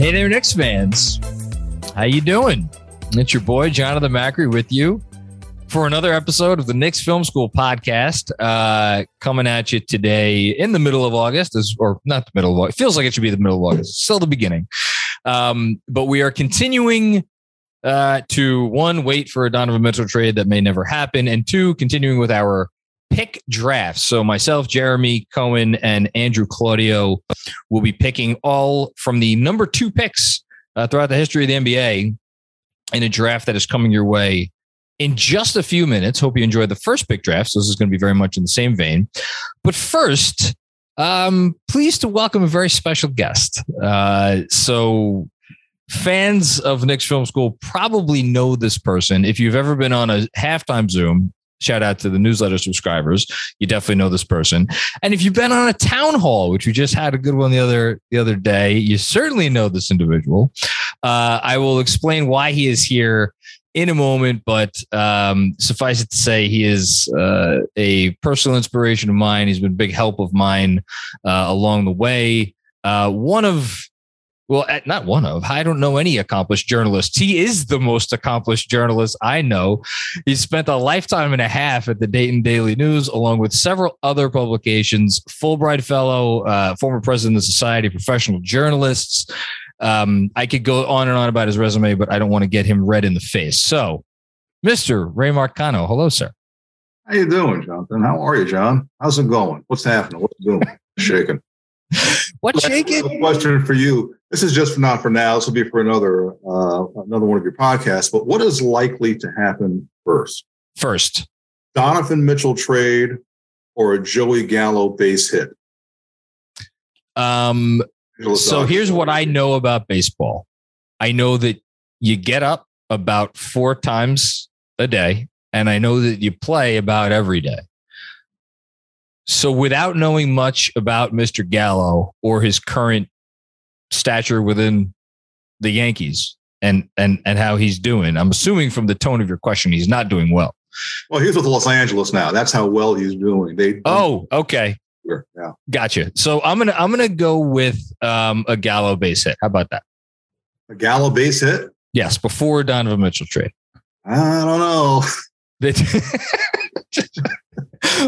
Hey there, Knicks fans. How you doing? It's your boy Jonathan Macri with you for another episode of the Knicks Film School podcast. Uh, coming at you today in the middle of August, or not the middle of August. Feels like it should be the middle of August. It's Still the beginning. Um, but we are continuing uh, to one wait for a Donovan Mitchell trade that may never happen, and two continuing with our pick drafts. So myself, Jeremy Cohen, and Andrew Claudio will be picking all from the number two picks uh, throughout the history of the NBA in a draft that is coming your way in just a few minutes. Hope you enjoyed the first pick draft. So this is going to be very much in the same vein. But first, um, pleased to welcome a very special guest. Uh, so fans of Knicks Film School probably know this person. If you've ever been on a halftime Zoom, shout out to the newsletter subscribers. You definitely know this person. And if you've been on a town hall, which we just had a good one the other the other day, you certainly know this individual. Uh, I will explain why he is here in a moment, but um, suffice it to say, he is uh, a personal inspiration of mine. He's been a big help of mine uh, along the way. Uh, one of well, not one of, I don't know any accomplished journalist. He is the most accomplished journalist I know. He spent a lifetime and a half at the Dayton Daily News, along with several other publications, Fulbright Fellow, uh, former president of the Society of Professional Journalists. Um, I could go on and on about his resume, but I don't want to get him red in the face. So, Mr. Ray Marcano, hello, sir. How you doing, Jonathan? How are you, John? How's it going? What's happening? What's doing? Shaking. What's shaking? Question for you this is just for not for now. This will be for another uh, another one of your podcasts. But what is likely to happen first? First, Donovan Mitchell trade or a Joey Gallo base hit? Um. So here's what I know about baseball. I know that you get up about four times a day, and I know that you play about every day. So, without knowing much about Mr. Gallo or his current stature within the Yankees and and and how he's doing. I'm assuming from the tone of your question, he's not doing well. Well, he's with Los Angeles now. That's how well he's doing. They oh okay. Sure. Yeah. Gotcha. So I'm gonna I'm gonna go with um, a Gallo base hit. How about that? A Gallo base hit? Yes, before Donovan Mitchell trade. I don't know.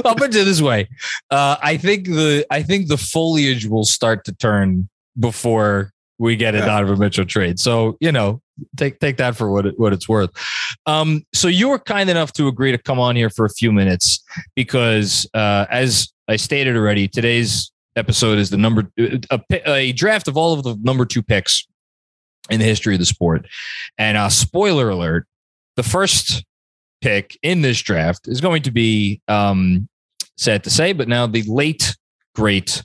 I'll put it this way. Uh, I think the I think the foliage will start to turn before we get a yeah. Donovan Mitchell trade. So, you know, take take that for what it, what it's worth. Um, so you were kind enough to agree to come on here for a few minutes because, uh, as I stated already, today's episode is the number a, a, draft of all of the number two picks in the history of the sport. And uh, spoiler alert: the first pick in this draft is going to be um, sad to say, but now the late great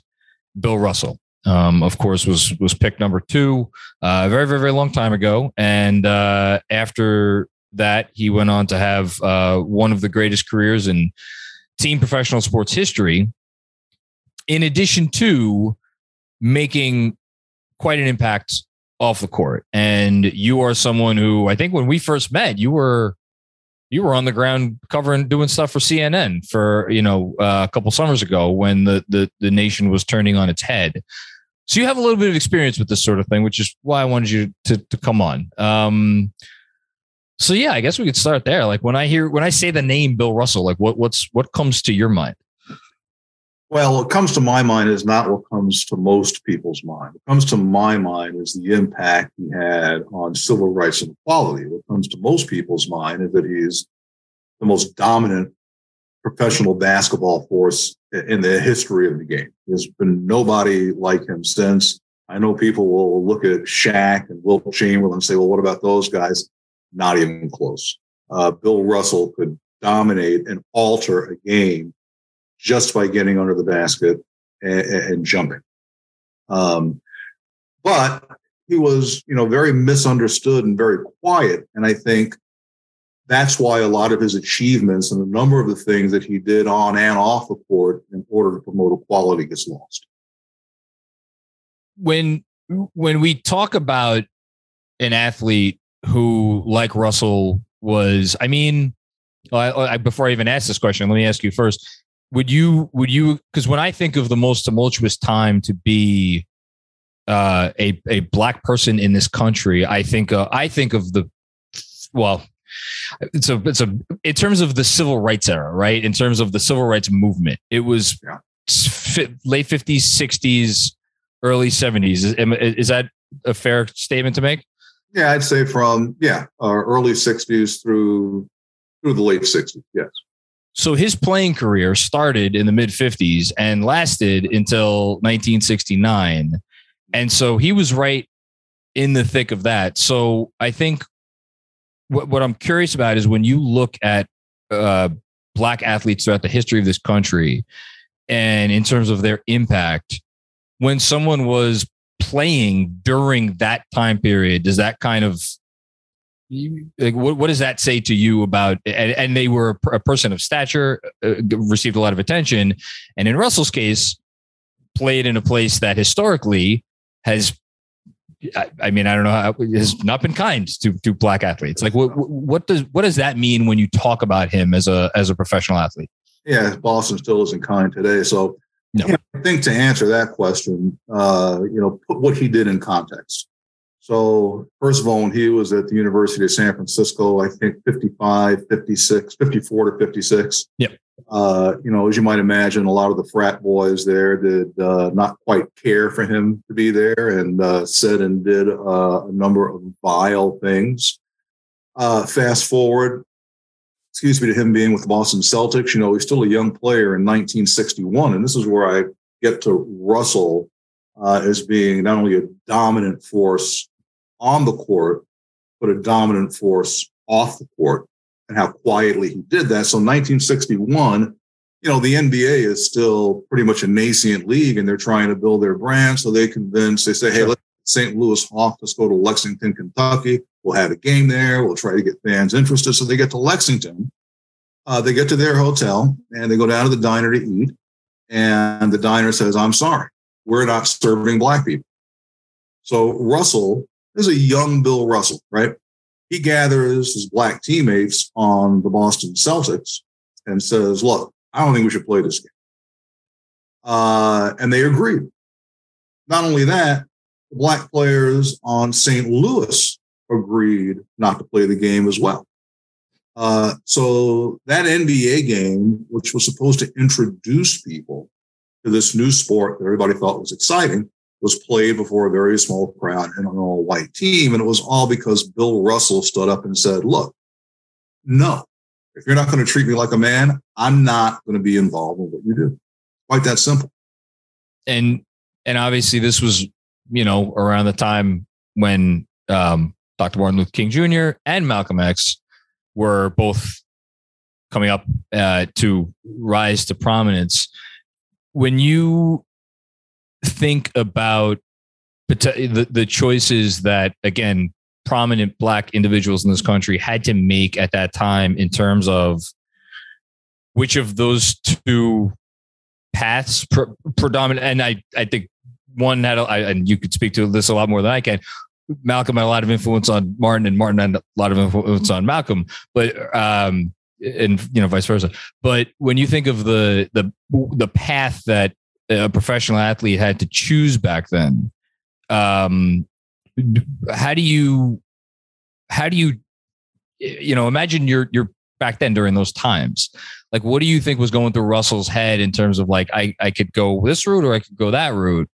Bill Russell um, of course, was was pick number two uh, very, very, very long time ago. And uh, after that, he went on to have uh, one of the greatest careers in team professional sports history. In addition to making quite an impact off the court. And you are someone who I think when we first met, you were you were on the ground covering doing stuff for CNN for you know uh, a couple summers ago when the, the the nation was turning on its head. So you have a little bit of experience with this sort of thing, which is why I wanted you to to come on. Um, so yeah, I guess we could start there. Like when I hear when I say the name Bill Russell, like what what's what comes to your mind? Well, what comes to my mind is not what comes to most people's mind. What comes to my mind is the impact he had on civil rights and equality. What comes to most people's mind is that he's the most dominant professional basketball force in the history of the game. There's been nobody like him since. I know people will look at Shaq and Wilt Chamberlain and say, well, what about those guys? Not even close. Uh, Bill Russell could dominate and alter a game just by getting under the basket and, and jumping. Um, but he was, you know, very misunderstood and very quiet. And I think that's why a lot of his achievements and a number of the things that he did on and off the court in order to promote equality gets lost. When when we talk about an athlete who, like Russell, was, I mean, I, I, before I even ask this question, let me ask you first: Would you would you because when I think of the most tumultuous time to be uh, a a black person in this country, I think uh, I think of the well it's a it's a in terms of the civil rights era, right? In terms of the civil rights movement, it was yeah. late fifties, sixties, early seventies. Is, is, that a fair statement to make? Yeah, I'd say from yeah, uh, early sixties through through the late sixties. Yes. So his playing career started in the mid 50s and lasted until 1969. And so he was right in the thick of that. So I think what, what I'm curious about is when you look at uh, black athletes throughout the history of this country and in terms of their impact, when someone was playing during that time period, does that kind of like, what, what does that say to you about and, and they were a, person of stature uh, received a lot of attention and in russell's case played in a place that historically has I, I, mean, I don't know how has not been kind to to black athletes. Like, what what does what does that mean when you talk about him as a as a professional athlete? Yeah, Boston still isn't kind today. So, no. yeah, I think to answer that question, uh, you know, put what he did in context. So, first of all, when he was at the University of San Francisco, I think 55, 56, 54 to 56. Yep. Uh, you know, as you might imagine, a lot of the frat boys there did uh, not quite care for him to be there and uh, said and did uh, a number of vile things. Uh, fast forward, excuse me, to him being with the Boston Celtics, you know, he's still a young player in 1961. And this is where I get to Russell uh, as being not only a dominant force on the court, but a dominant force off the court and how quietly he did that. So 1961, you know, the NBA is still pretty much a nascent league and they're trying to build their brand. So they convince, they say, hey, let's St. Louis Hawks, let's go to Lexington, Kentucky. We'll have a game there. We'll try to get fans interested. So they get to Lexington. Uh, they get to their hotel and they go down to the diner to eat. And the diner says, I'm sorry, we're not serving black people. So Russell is a young Bill Russell, right? He gathers his black teammates on the Boston Celtics and says, Look, I don't think we should play this game. Uh, and they agreed. Not only that, the black players on St. Louis agreed not to play the game as well. Uh, so that NBA game, which was supposed to introduce people to this new sport that everybody thought was exciting, was played before a very small crowd and an all white team. And it was all because Bill Russell stood up and said, look, no, if you're not going to treat me like a man, I'm not going to be involved in what you do. Quite that simple. And, and obviously this was, you know, around the time when, um, Dr. Martin Luther King Jr. and Malcolm X were both coming up uh, to rise to prominence. When you think about the, the choices that, again, prominent black individuals in this country had to make at that time in terms of which of those two paths pre- predominant and I, I think one had a, I, and you could speak to this a lot more than I can Malcolm had a lot of influence on Martin, and Martin had a lot of influence on Malcolm. But um, and you know, vice versa. But when you think of the the the path that a professional athlete had to choose back then, um, how do you how do you you know imagine you're you're back then during those times. Like what do you think was going through russell's head in terms of like i i could go this route or i could go that route?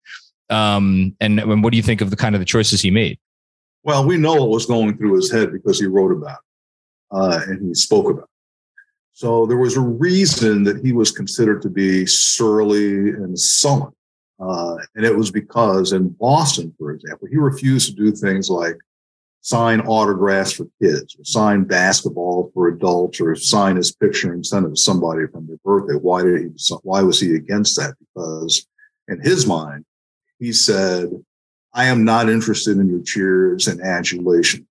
Um and, and what do you think of the kind of the choices he made? Well we know what was going through his head because he wrote about it uh, and he spoke about it so there was a reason that he was considered to be surly and sullen uh, and it was because in boston for example he refused to do things like sign autographs for kids, or sign basketball for adults, or sign his picture and send it to somebody from their birthday. Why did he? Why was he against that? Because in his mind, he said, "I am not interested in your cheers and adulation.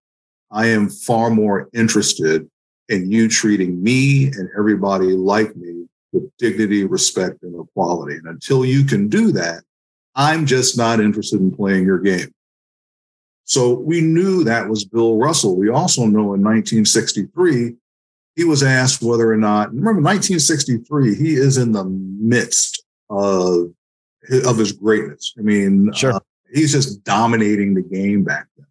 I am far more interested in you treating me and everybody like me with dignity, respect, and equality. And until you can do that, I'm just not interested in playing your game." So we knew that was Bill Russell. We also know in 1963, he was asked whether or not, remember 1963, he is in the midst of, of his greatness. I mean, sure. Uh, he's just dominating the game back then.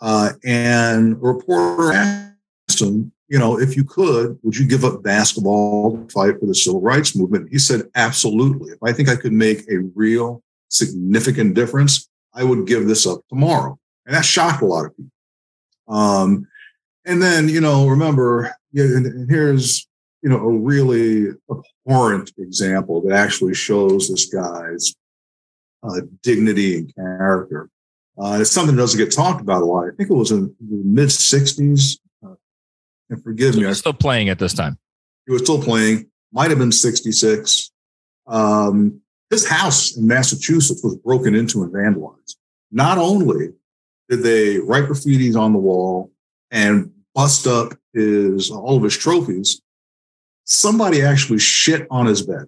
Uh, and a reporter asked him, you know, if you could, would you give up basketball to fight for the civil rights movement? He said, absolutely. If I think I could make a real significant difference, I would give this up tomorrow. And that shocked a lot of people. Um, and then, you know, remember, and here's, you know, a really abhorrent example that actually shows this guy's uh, dignity and character. Uh, it's something that doesn't get talked about a lot. I think it was in the mid 60s. And forgive so me. He was still playing at this time. He was still playing, might have been 66. Um, his house in Massachusetts was broken into and vandalized. Not only did they write graffitis on the wall and bust up his all of his trophies, somebody actually shit on his bed,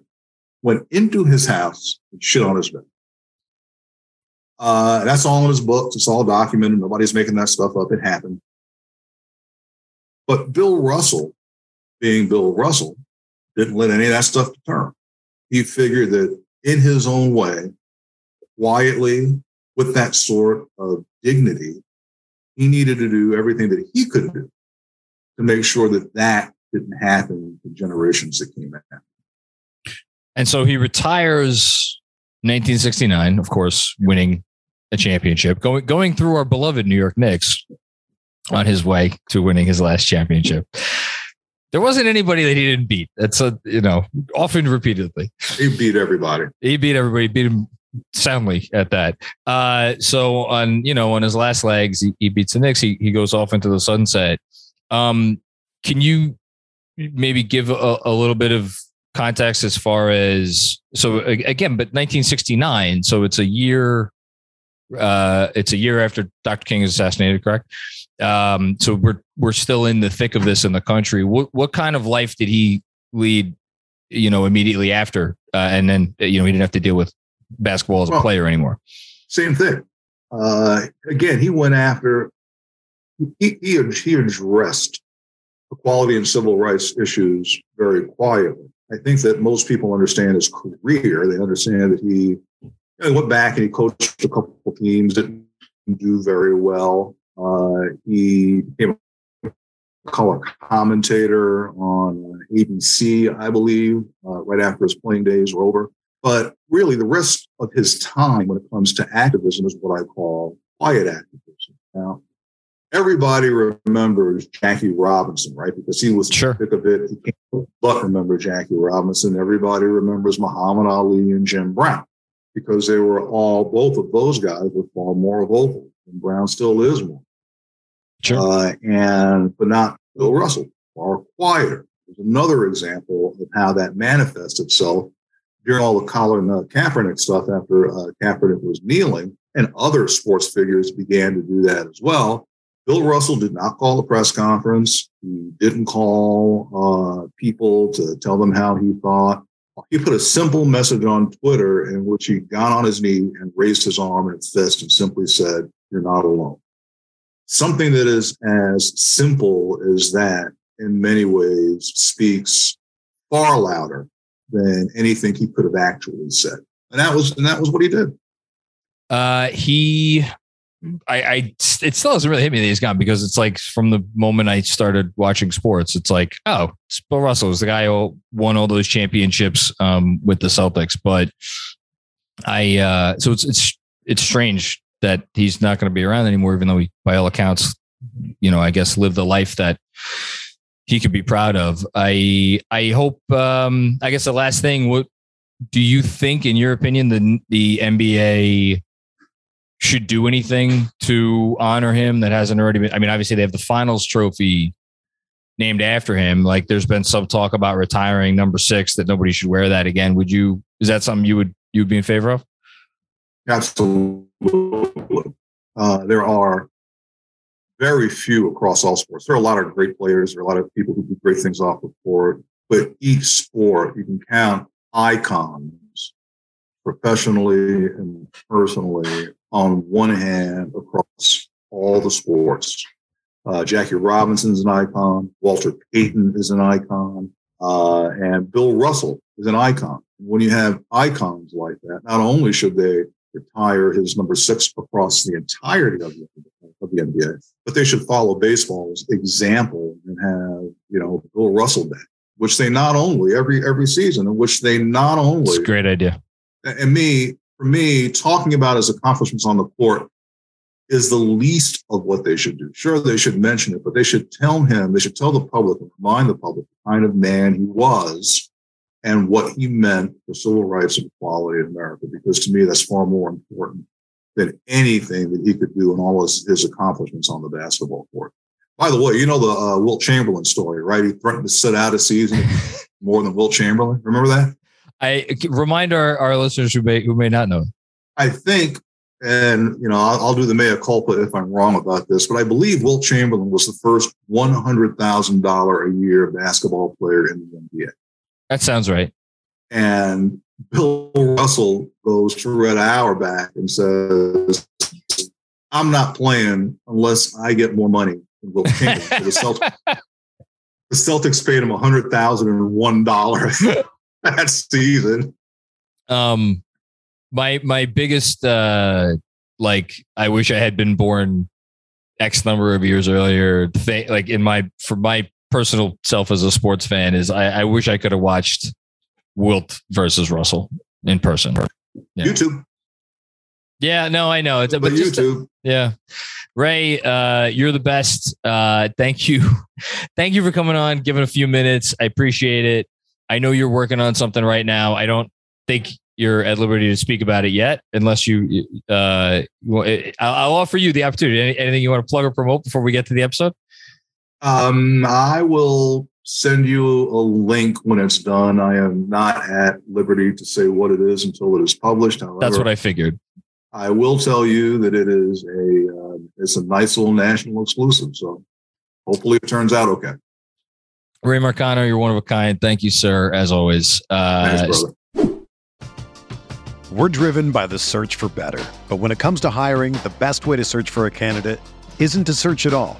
went into his house and shit on his bed. Uh, that's all in his books. It's all documented. Nobody's making that stuff up. It happened. But Bill Russell, being Bill Russell, didn't let any of that stuff deter him. He figured that in his own way, quietly, with that sort of dignity, he needed to do everything that he could do to make sure that that didn't happen to generations that came after. And so he retires 1969, of course, winning a championship, going going through our beloved New York Knicks on his way to winning his last championship. There wasn't anybody that he didn't beat. That's a you know often repeatedly. He beat everybody. He beat everybody. Beat him soundly at that. Uh, so on you know on his last legs, he, he beats the Knicks. He he goes off into the sunset. Um, can you maybe give a, a little bit of context as far as so again, but 1969. So it's a year. Uh, it's a year after Dr. King is assassinated, correct? Um, so we're we're still in the thick of this in the country. What what kind of life did he lead? You know, immediately after, uh, and then you know he didn't have to deal with basketball as a well, player anymore. Same thing. Uh, again, he went after, he, he, he addressed equality and civil rights issues very quietly. I think that most people understand his career. They understand that he, you know, he went back and he coached a couple of teams, didn't do very well. Uh, he became a color commentator on ABC, I believe, uh, right after his playing days were over. But really, the rest of his time when it comes to activism is what I call quiet activism. Now, everybody remembers Jackie Robinson, right? Because he was sure. thick of it. He can't but remember Jackie Robinson. Everybody remembers Muhammad Ali and Jim Brown because they were all, both of those guys were far more vocal. And Brown still is one. Sure. Uh, and, but not Bill Russell, far quieter. There's another example of how that manifests itself during all the Colin uh, Kaepernick stuff after uh, Kaepernick was kneeling, and other sports figures began to do that as well. Bill Russell did not call a press conference. He didn't call uh, people to tell them how he thought. He put a simple message on Twitter in which he got on his knee and raised his arm and fist and simply said, you're not alone. Something that is as simple as that in many ways speaks far louder than anything he could have actually said. And that was and that was what he did. Uh, he, I, I, it still doesn't really hit me that he's gone because it's like from the moment I started watching sports, it's like, oh, it's Bill Russell is the guy who won all those championships um, with the Celtics. But I, uh, so it's it's it's strange that he's not going to be around anymore, even though he, by all accounts, you know, I guess lived the life that he could be proud of. I I hope. Um, I guess the last thing. What do you think, in your opinion, the the NBA should do anything to honor him that hasn't already been? I mean, obviously they have the Finals trophy named after him. Like, there's been some talk about retiring number six that nobody should wear that again. Would you? Is that something you would you would be in favor of? Absolutely. Uh, there are very few across all sports. There are a lot of great players. There are a lot of people who do great things off the court. But each sport, you can count icons professionally and personally on one hand across all the sports. Uh, Jackie is an icon. Walter Payton is an icon. Uh, and Bill Russell is an icon. When you have icons like that, not only should they retire his number six across the entirety of the, of the NBA, but they should follow baseball's example and have, you know, Bill Russell Day, which they not only every every season, in which they not only It's a great idea. and me, for me, talking about his accomplishments on the court is the least of what they should do. Sure, they should mention it, but they should tell him, they should tell the public and remind the public the kind of man he was and what he meant for civil rights and equality in America. Because to me, that's far more important than anything that he could do in all his, his accomplishments on the basketball court. By the way, you know the uh, Wilt Chamberlain story, right? He threatened to sit out a season more than Wilt Chamberlain. Remember that? I remind our, our listeners who may who may not know. I think, and you know, I'll, I'll do the mea culpa if I'm wrong about this, but I believe Wilt Chamberlain was the first one hundred thousand dollar a year basketball player in the NBA. That sounds right. And Bill Russell goes through to Red Auerbach and says, "I'm not playing unless I get more money than Wilt Chamberlain." So the, Celtics, the Celtics paid him one hundred thousand and one dollar that season. Um, my my biggest uh, like I wish I had been born X number of years earlier. Thing, like in my for my personal self as a sports fan is I, I wish I could have watched Wilt versus Russell in person. Yeah. YouTube, Yeah, no, I know. It's, but but just, YouTube. yeah. Ray, uh, you're the best. Uh, thank you. thank you for coming on, giving a few minutes. I appreciate it. I know you're working on something right now. I don't think you're at liberty to speak about it yet, unless you, uh, I'll, I'll offer you the opportunity. Anything you want to plug or promote before we get to the episode? Um, I will send you a link when it's done. I am not at liberty to say what it is until it is published. However, That's what I figured. I will tell you that it is a uh, it's a nice little national exclusive. So hopefully it turns out okay. Ray Marcano, you're one of a kind. Thank you, sir, as always. Uh, Thanks, brother. We're driven by the search for better. But when it comes to hiring, the best way to search for a candidate isn't to search at all.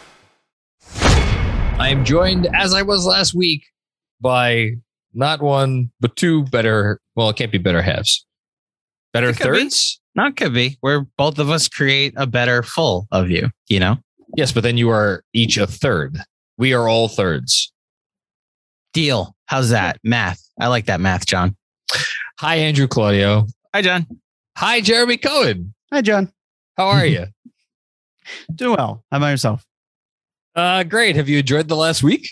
I am joined, as I was last week, by not one, but two better. Well, it can't be better halves. Better It could be. thirds? Not could be. Where both of us create a better full of you, you know? Yes, but then you are each a third. We are all thirds. Deal. How's that? Math. I like that math, John. Hi, Andrew Claudio. Hi, John. Hi, Jeremy Cohen. Hi, John. How are you? Doing well. How about yourself? Uh, great. Have you enjoyed the last week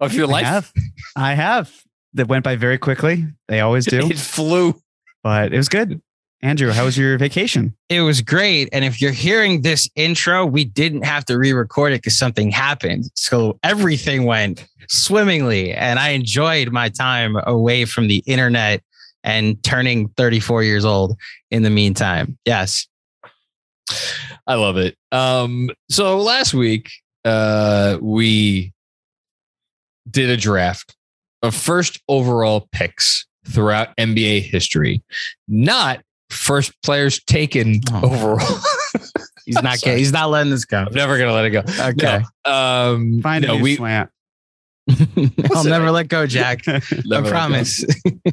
of your I life? have. I have. That went by very quickly. They always do, It flew. but it was good. Andrew, how was your vacation? It was great. And if you're hearing this intro, we didn't have to re record it because something happened. So everything went swimmingly. And I enjoyed my time away from the internet and turning 34 years old in the meantime. Yes. I love it. Um, so last week, uh, we did a draft of first overall picks throughout NBA history, not first players taken Oh. overall. He's not getting, he's not letting this go. I'm never gonna let it go. Okay. No, um, Find a no, new we slant. I'll never let go, Jack. I never let go. promise.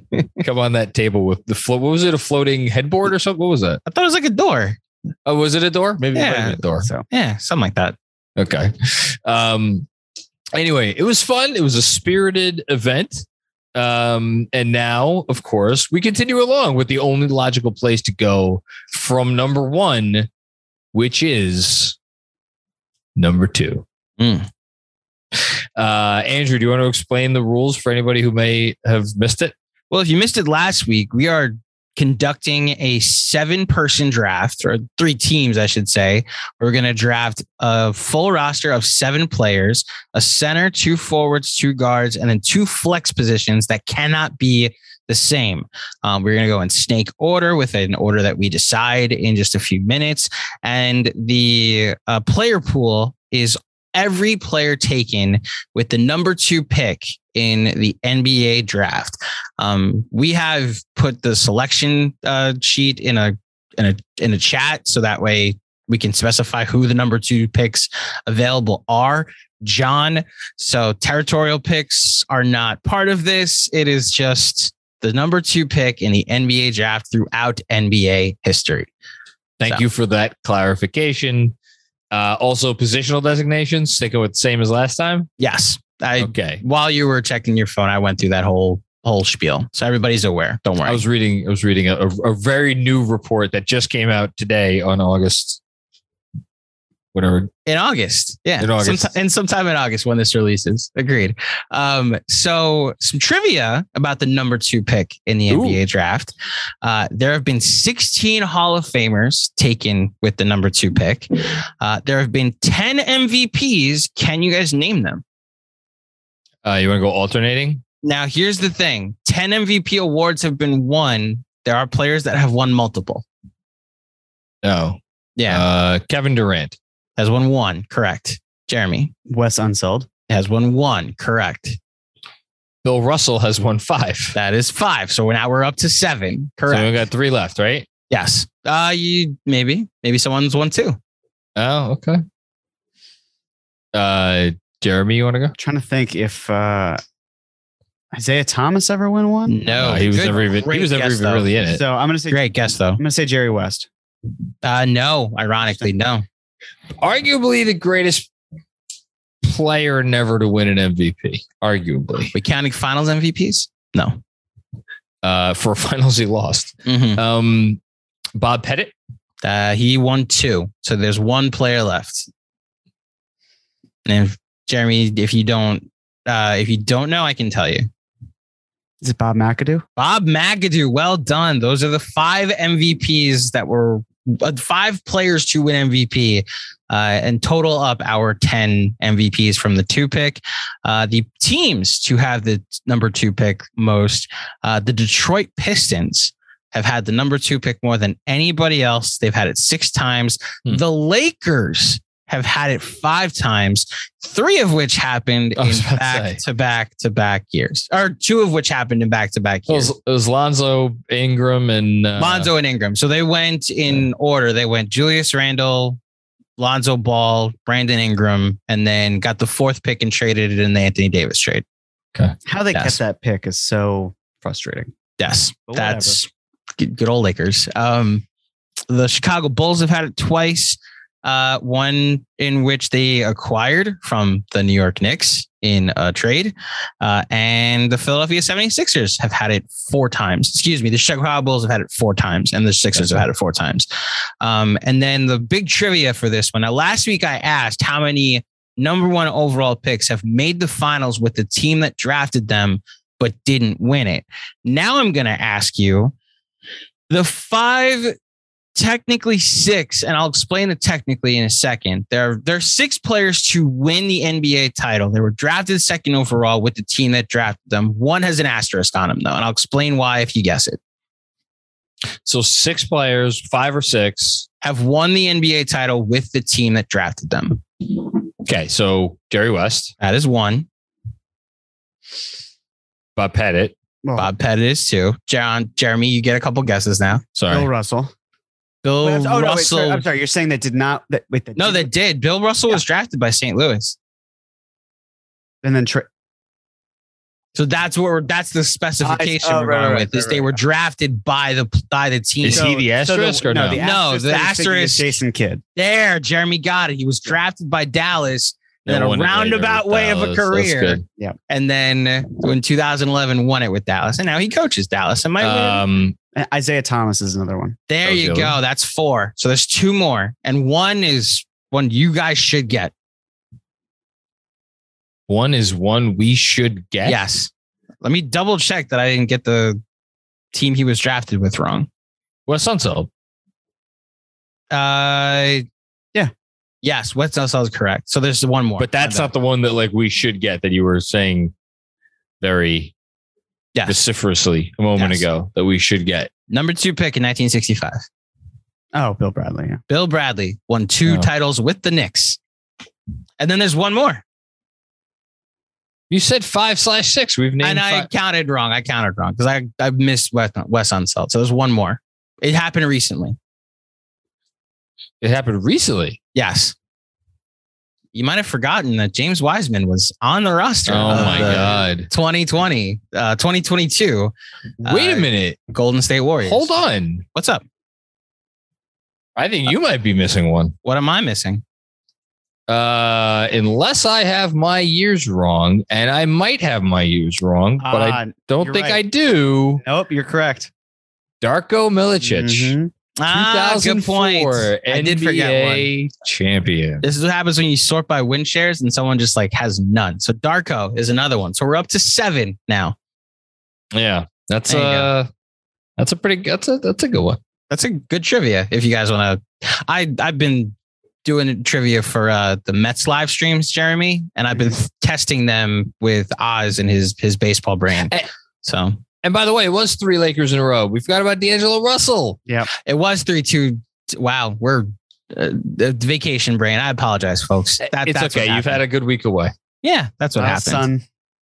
Come on that table with the float. What was it? A floating headboard or something? What was that? I thought it was like a door. Oh, was it a door? Maybe it might have Yeah. a door. So Yeah, something like that. Okay. Um anyway, it was fun. It was a spirited event. Um and now, of course, we continue along with the only logical place to go from number 1, which is number 2. Mm. Uh Andrew, do you want to explain the rules for anybody who may have missed it? Well, if you missed it last week, we are conducting a seven person draft or three teams, I should say. We're going to draft a full roster of seven players, a center, two forwards, two guards, and then two flex positions that cannot be the same. Um, we're going to go in snake order with an order that we decide in just a few minutes. And the uh, player pool is every player taken with the number two pick in the NBA draft. Um, we have put the selection uh, sheet in a in a in a chat so that way we can specify who the number two picks available are. John, so territorial picks are not part of this. It is just the number two pick in the NBA draft throughout NBA history. Thank So- you for that clarification. Uh, also, positional designations, sticking with the same as last time. Yes, I Okay. while you were checking your phone, I went through that whole whole spiel, so everybody's aware. Don't worry. I was reading. I was reading a, a very new report that just came out today on August, whatever. in August. Yeah. In August. Sometime, and sometime in August when this releases. Agreed. Um, so some trivia about the number two pick in the Ooh. NBA draft. Uh, there have been 16 Hall of Famers taken with the number two pick. Uh, there have been 10 MVPs. Can you guys name them? Uh, you want to go alternating? Now, here's the thing 10 MVP awards have been won. There are players that have won multiple. No. Yeah. Uh, Kevin Durant. Has won one. Correct. Jeremy Wes Unseld. has won one. Correct. Bill Russell has won five. That is five. So now we're up to seven. Correct. So we got three left, right? yes. Uh you maybe. Maybe someone's won two. Oh, okay. Uh, Jeremy, you want to go? trying to think if uh, Isiah Thomas ever won one. No. He was Good- never even. He was never even though. really in it. So I'm gonna say Great guess though. I'm gonna say Jerry West. Uh no, ironically, no. Arguably the greatest player never to win an MVP, arguably. We counting finals MVPs? No. Uh, for finals, he lost. Mhm. Um, Bob Pettit. Uh, he won two. So there's one player left. And if, Jeremy, if you don't, uh, if you don't know, I can tell you. Is it Bob McAdoo? Bob McAdoo, well done. Those are the five MVPs that were five players to win MVP uh, and total up our 10 MVPs from the two pick. Uh, the teams to have the number two pick most, uh, the Detroit Pistons have had the number two pick more than anybody else. They've had it six times. Hmm. The Lakers have had it five times, three of which happened in was about to back to back to back years, or two of which happened in back to back It years. was, it was Lonzo Ingram and uh, Lonzo and Ingram. So they went in order. They went Julius Randle, Lonzo Ball, Brandon Ingram, and then got the fourth pick and traded it in the Anthony Davis trade. How they Yes. kept that pick is so frustrating. Yes, But that's good, good old Lakers. Um, the Chicago Bulls have had it twice. Uh, one in which they acquired from the New York Knicks in a trade. Uh, and the Philadelphia 76ers have had it four times. Excuse me, the Chicago Bulls have had it four times, and the Sixers have had it four times. Um, and then the big trivia for this one. Now, last week I asked how many number one overall picks have made the finals with the team that drafted them but didn't win it. Now I'm going to ask you the five, technically six, and I'll explain the technically in a second. There, there are six players to win the NBA title. They were drafted second overall with the team that drafted them. One has an asterisk on them, though, and I'll explain why if you guess it. so six players, five or six. Have won the NBA title with the team that drafted them. Okay, so Jerry West, That is one. Bob Pettit. Well, Bob Pettit is two. John, Jeremy, you get a couple guesses now. Sorry, Bill Russell. Bill Wait, I'm- oh, no, wait, Russell. sorry, I'm sorry. You're saying that did not. That, wait, that no, did- that did. Bill Russell was drafted by St. Louis. and then tra- So that's what we're, that's the specification oh, we're right, going right, with is right, they right. were drafted by the by the team. Is he the asterisk or no? the No, the that he's thinking is asterisk- Jason Kidd. there, Jeremy got it. He was drafted by Dallas. No then a roundabout with way of a career. good. And then uh, in 2011 won it with Dallas. And now he coaches Dallas. And might win. Um, Isiah Thomas is another one. there you go. one. That's four. So there's two more. And one is one you guys should get. one is one we should get. Yes. Let me double check that I didn't get the team he was drafted with wrong. Wes Unseld. Uh, Yeah. Yes, West Unseld is correct. So there's one more. But that's not the one that like we should get that you were saying very Yes. vociferously a moment Yes. ago that we should get. number two pick in 1965. Oh, Bill Bradley. Yeah. Bill Bradley won two Oh. titles with the Knicks. And then there's one more. You said five slash six. We've named and I five. counted wrong. I counted wrong because I, I missed Wes, Wes Unseld. So there's one more. It happened recently. It happened recently. Yes. You might have forgotten that James Wiseman was on the roster. Oh of my the god! 2020, uh, 2022 Wait a Uh, minute. Golden State Warriors. Hold on. What's up? I think you might be missing one. What am I missing? Uh, unless I have my years wrong, and I might have my years wrong, but I Ah, don't think right. I do. nope, you're correct. Darko Milicic, Mhm. Ah, good 2004 point. I did forget one. NBA champion. This is what happens when you sort by win shares and someone just like has none. So Darko is another one. So we're up to seven now. Yeah, that's There you go. uh that's a pretty that's a that's a good one. That's a good trivia if you guys want to. I I've been doing trivia for uh the Mets live streams, Jeremy, and I've been Mm-hmm. testing them with Oz and his his baseball brain. Eh. So And by the way, it was three Lakers in a row. We forgot about D'Angelo Russell. Yeah. It was three two. Wow, we're uh, the vacation brain. I apologize, folks. That, it's that's okay. You've had a good week away. yeah. That's what Well, happened. son.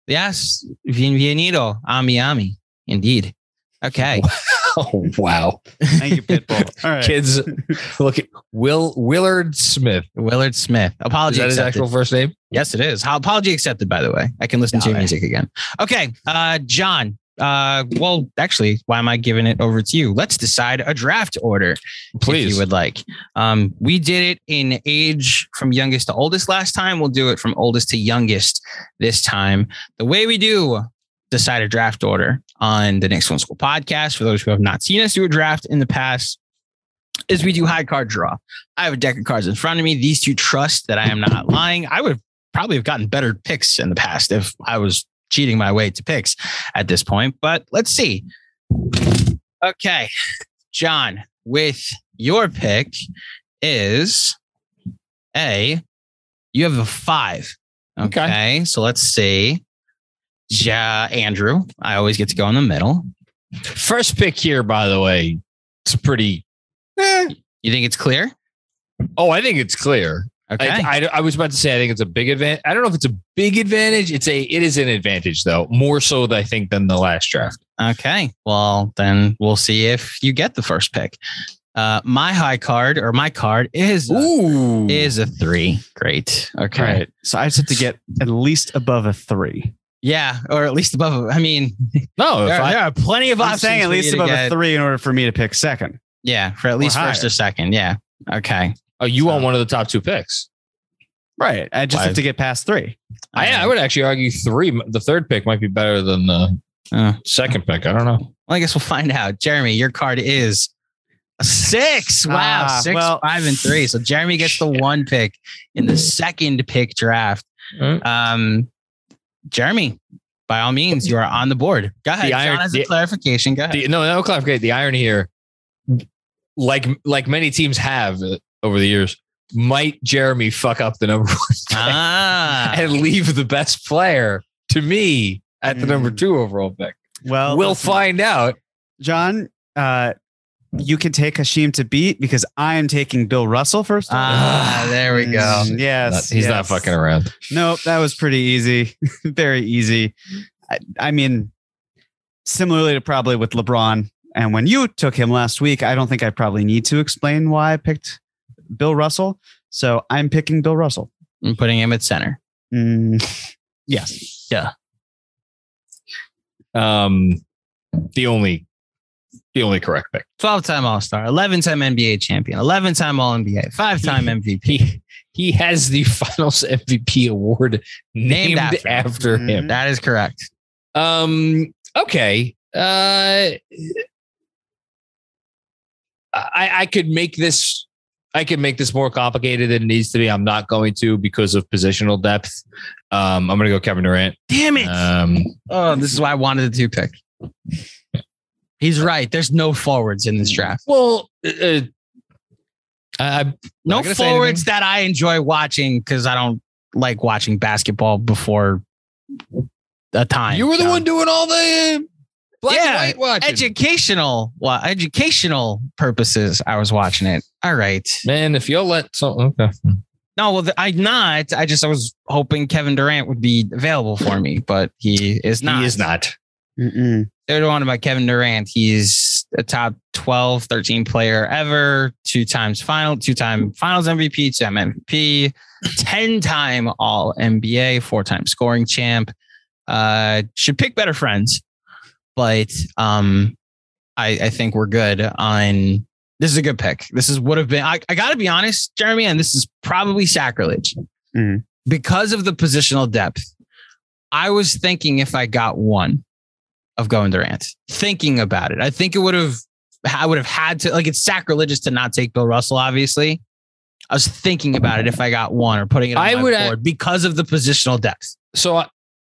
Yes, bienvenido, ami ami. Indeed. Okay. Oh wow, Thank you, Pitbull. All right. kids! Look at Will Willard Smith. Willard Smith. Is Apology that his actual first name? Yes, it is. How apology accepted, by the way. I can listen to your it. music again. Okay. Uh, John, Uh, well, actually, why am I giving it over to you? Let's decide a draft order, if Please. you would like. Um, we did it in age from youngest to oldest last time. We'll do it from oldest to youngest this time. The way we do decide a draft order on the Knicks Film School podcast, for those who have not seen us do a draft in the past, is we do high card draw. I have a deck of cards in front of me. These two trust that I am not lying. I would probably have gotten better picks in the past if I was cheating my way to picks at this point. But let's see. Okay, John, with your pick is a you have a five. Okay, Okay. so let's see. Ja, Andrew, I always get to go in the middle. First pick here, by the way, it's pretty. eh. You think it's clear? Oh, I think it's clear. Okay. I, I, I was about to say I think it's a big advantage. I don't know if it's a big advantage. It's a it is an advantage though, more so I think than the last draft. Okay. Well, then we'll see if you get the first pick. Uh, my high card or my card is Ooh, is a three. Great. Okay. All right. So I just have to get at least above a three. Yeah, or at least above. I mean, no. There, I, there are plenty of I'm options. saying at least above get. a three in order for me to pick second. Yeah, for at least first or second. Yeah. Okay. Oh, you want one of the top two picks? Right. I just Why? have to get past three. I, I would actually argue three. The third pick might be better than the Uh, second pick. I don't know. well, I guess we'll find out. Jeremy, your card is a six. Wow, Ah, six, well- five, and three. So Jeremy gets the one pick in the second pick draft. Mm. Um, Jeremy, by all means, you are on the board. Go ahead. The John iron- has a the- clarification. Go ahead. The, no, no clarification. The irony here, like like many teams have uh, over the years, might Jeremy fuck up the number one pick ah, and leave the best player to me at the number Mm. two overall pick? Well, we'll listen, find out. John, uh, you can take Hasheem Thabeet because I am taking Bill Russell first. ah, there we go. Mm, yes. He's not fucking around. Nope, that was pretty easy. Very easy. I, I mean, similarly to probably with LeBron. And when you took him last week, I don't think I probably need to explain why I picked Bill Russell. So I'm picking Bill Russell. I'm putting him at center. Mm, yes. Yeah. Um, the only, the only correct pick. 12 time All Star, 11 time NBA champion, 11 time All NBA, five time MVP. He he has the Finals MVP award named, after after, him. him. Mhm. That is correct. Um. Okay. Uh. I I could make this. I can make this more complicated than it needs to be. I'm not going to because of positional depth. Um. I'm going to go Kevin Durant. Damn it. Um. oh, this is why I wanted the two pick. He's right. There's no forwards in this draft. Well. Uh, I, No not forwards that I enjoy watching because I don't like watching basketball before a time. You were the John. one doing all the uh, black Yeah, and white watching. educational well, educational purposes. I was watching it. All right. Man, if you'll let some. Okay. No, well, I'm not. I just I was hoping Kevin Durant would be available for me, but he is not. He is not. Mm-mm. They're the one about Kevin Durant. He's a top 12, 13 player ever, two times final, two time finals MVP, two time MVP, 10 time all NBA, four time scoring champ. Uh, should pick better friends, but um, I, I think we're good on this is a good pick. This is what would have been, I, I got to be honest, Jeremy, and this is probably sacrilege Mhm. because of the positional depth. I was thinking if I got one of going Durant, thinking about it, I think it would have, I would have had to, like, it's sacrilegious to not take Bill Russell, obviously. I was thinking about it if I got one or putting it on I my would board because of the positional depth. So, I-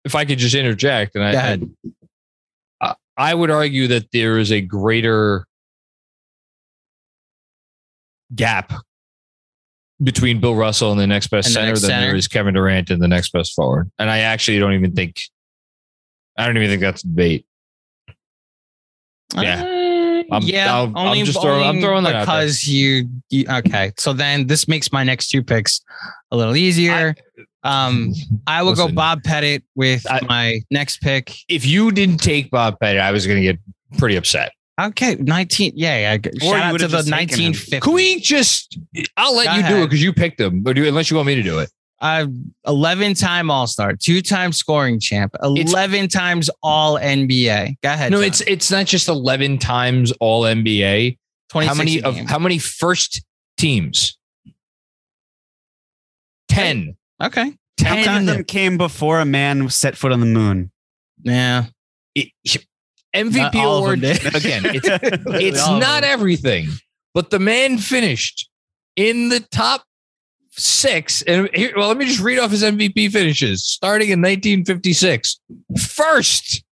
if I could just interject, and I. I, I would argue that there is a greater gap between Bill Russell and the next best the center next than center? there is Kevin Durant and the next best forward. And I actually don't even think, I don't even think that's a debate. Yeah. Uh, I'm- yeah. I'll- I'm just throwing- I'm throwing that because you, you. Okay, so then this makes my next two picks a little easier. Um, I will go Bob Pettit with I- my next pick. If you didn't take Bob Pettit, I was going to get pretty upset. Okay, nineteen. Yeah, yeah. Or Shout out to the just taken nineteen fifty. Can we just, I'll let Go you do it because you picked him, but do, unless you want me to do it. Uh, 11 time All Star, two time scoring champ, 11 times All NBA. Go ahead. No, John. it's it's not just 11 times all NBA. How many of how many first teams? 10. Okay. How many of 10. them came before a man set foot on the moon? Yeah. It- MVP Not all award again. It's it's not everything, but the man finished in the top six. And here, well, let me just read off his MVP finishes starting in 1956. First,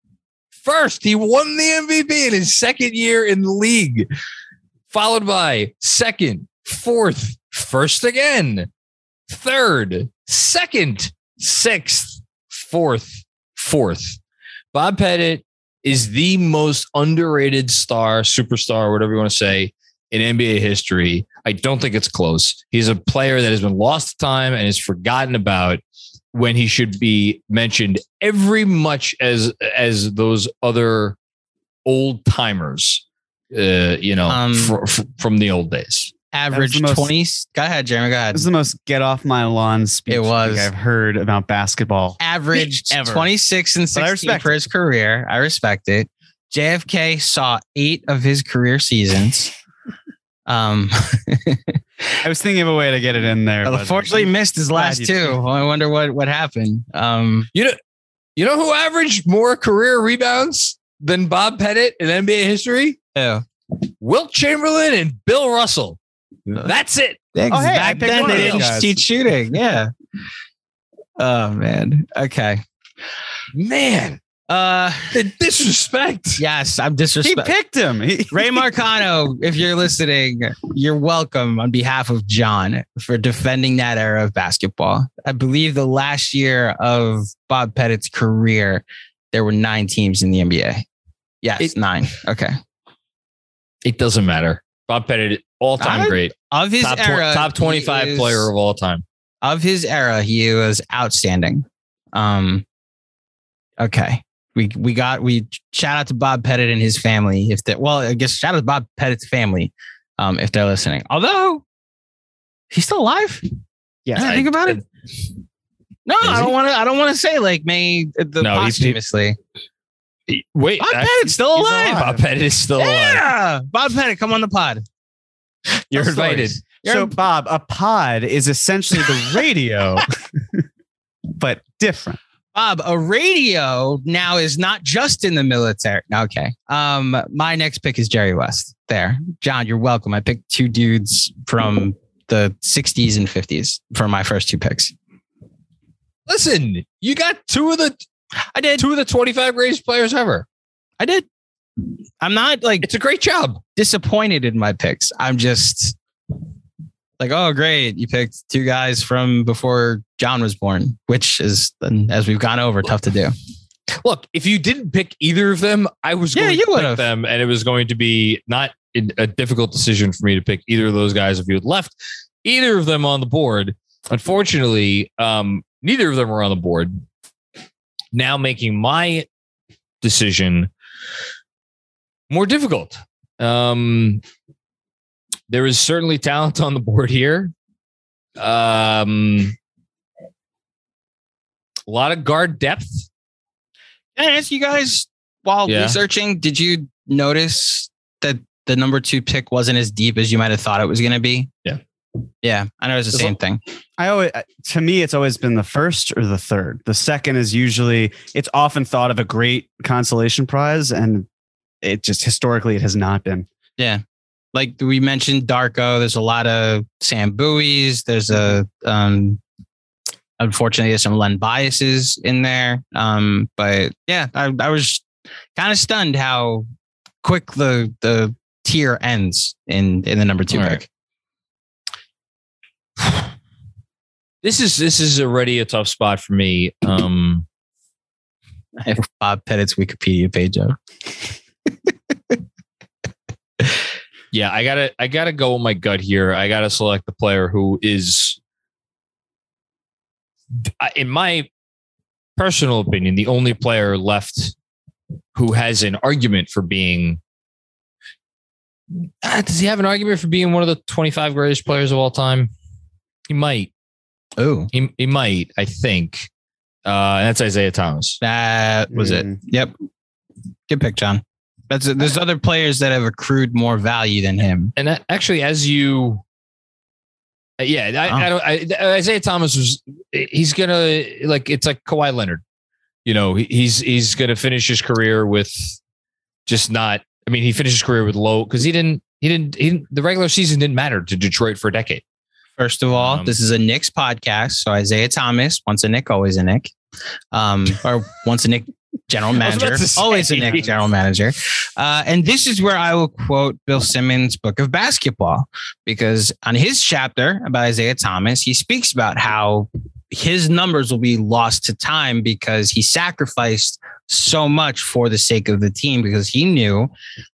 first, he won the MVP in his second year in the league, followed by second, fourth, first again, third, second, sixth, fourth, fourth. Bob Pettit is the most underrated star, superstar, whatever you want to say, in NBA history. I don't think it's close. He's a player that has been lost to time and is forgotten about when he should be mentioned every much as as those other old timers, uh, you know, Um, fr- fr- from the old days. Average the most- 20. Go ahead, Jeremy. Go ahead. This is the most get off my lawn speech It was. like I've heard about basketball. averaged Ever. 26 and But I 16 respect for his career. I respect it. JFK saw eight of his career seasons. Um, I was thinking of a way to get it in there. but- unfortunately, missed his Glad last you two. did. I wonder what what happened. Um, You know, you know who averaged more career rebounds than Bob Pettit in NBA history? yeah. Wilt Chamberlain and Bill Russell. That's it. Oh, hey, back picked then they didn't guys. teach shooting. Yeah. Oh man. Okay. Man, Uh, the disrespect. yes, I'm disrespect. He picked him. He- Ray Marcano, if you're listening, you're welcome on behalf of John for defending that era of basketball. I believe the last year of Bob Pettit's career, there were nine teams in the NBA. Yes, It- nine. Okay. It doesn't matter. Bob Pettit, all time great. Of his Top, tw- top 25 is- player of all time. of his era, he was outstanding. Um, okay. We we got we shout out to Bob Pettit and his family. If that well, I guess shout out to Bob Pettit's family, um, if they're listening. Although he's still alive. Yeah. Now I think about it. No, I don't want to. I don't want to say like may the No, he's- posthumously. Wait, Bob I- Pettit's still alive. alive. Bob Pettit is still alive. Yeah, Bob Pettit, come on the pod. You're Tell invited. stories. So, Bob, a pod is essentially the radio, but different. Bob, a radio now is not just in the military. Okay. Um, my next pick is Jerry West. There, John, you're welcome. I picked two dudes from the 60s and 50s for my first two picks. Listen, you got two of the I did. two of the 25 greatest players ever. I did. I'm not like It's a great job. disappointed in my picks. I'm just like, oh, great. You picked two guys from before John was born, which is, as we've gone over, tough to do. Look, if you didn't pick either of them, I was Yeah, going you to pick them, and it was going to be not a a difficult decision for me to pick either of those guys if you had left either of them on the board. Unfortunately, um, neither of them were on the board. Now making my decision more difficult. Um, there is certainly talent on the board here. Um, a lot of guard depth. Can I ask you guys while Yeah. researching, did you notice that the number two pick wasn't as deep as you might have thought it was going to be? Yeah. Yeah. I know it's the same long- thing. I always, to me, it's always been the first or the third. The second is usually, it's often thought of a great consolation prize, and it just historically it has not been. Yeah. Like we mentioned Darko, there's a lot of Sam Bowies. There's a, um, unfortunately, there's some Len Biases in there. Um, but yeah, I, I was kind of stunned how quick the, the tier ends in, in the number two All pick. This is this is already a tough spot for me. Um, I have Bob Pettit's Wikipedia page up. yeah, I gotta I gotta go with my gut here. I gotta select the player who is, in my personal opinion, the only player left who has an argument for being. Ah, does he have an argument for being one of the 25 greatest players of all time? He might. Oh, He, he might, I think. Uh, that's Isiah Thomas. that was it. Mm. Yep. Good pick, John. That's there's other players that have accrued more value than him. And that, actually, as you, uh, yeah, I, I don't. I, Isiah Thomas was. He's gonna like. It's like Kawhi Leonard. You know, he's he's gonna finish his career with just not. I mean, he finished his career with low because he didn't. He didn't. He didn't. The regular season didn't matter to Detroit for a decade. First of all, Um, this is a Knicks podcast, so Isiah Thomas, once a Knick, always a Knick, um, or once a Knick general I was about manager, always a. Knick general manager. Uh, and this is where I will quote Bill Simmons' book of basketball, because on his chapter about Isiah Thomas, he speaks about how his numbers will be lost to time because he sacrificed so much for the sake of the team because he knew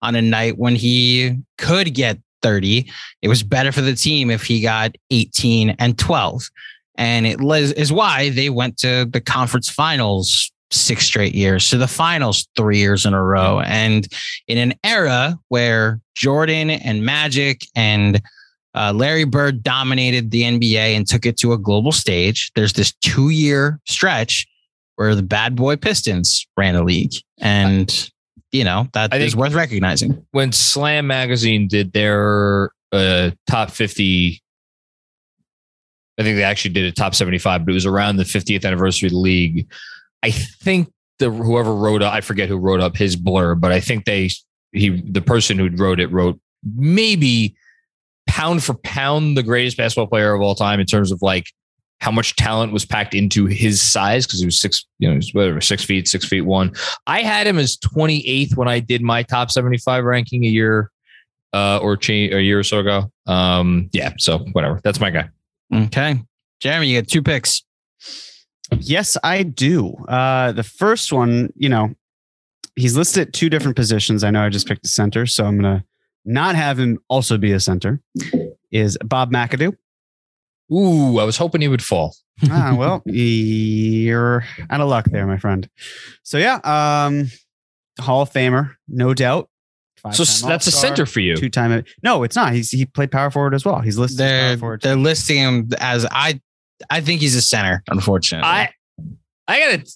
on a night when he could get 30 it was better for the team if he got 18 and 12 and it is why they went to the conference finals six straight years to the finals three years in a row and in an era where jordan and magic and uh, Larry Bird dominated the NBA and took it to a global stage. There's this two year stretch where the bad boy Pistons ran the league. And, you know, that I is worth recognizing. when Slam Magazine did their uh, top 50, I think they actually did a top 75, but it was around the 50th anniversary of the league. I think the whoever wrote I forget who wrote up his blurb, but I think they he the person who wrote it wrote maybe pound for pound the greatest basketball player of all time in terms of like how much talent was packed into his size because he was six, you know, whatever, six feet, six feet one. I had him as 28th when I did my top 75 ranking a year uh, or change a year or so ago. Um, yeah, so whatever. That's my guy. Okay. Jeremy, you get two picks. Yes, I do. Uh, the first one, you know, he's listed at two different positions. I know I just picked a center, so I'm gonna not have him also be a center. Is Bob McAdoo? Ooh, I was hoping he would fall. ah, well, you're out of luck there, my friend. So yeah, um, Hall of Famer, no doubt. So Five-time that's a center for you. Two-time. No, it's not. He's he played power forward as well. He's listed as They're, power forward. they're listing him as I I think he's a center, unfortunately. I I gotta.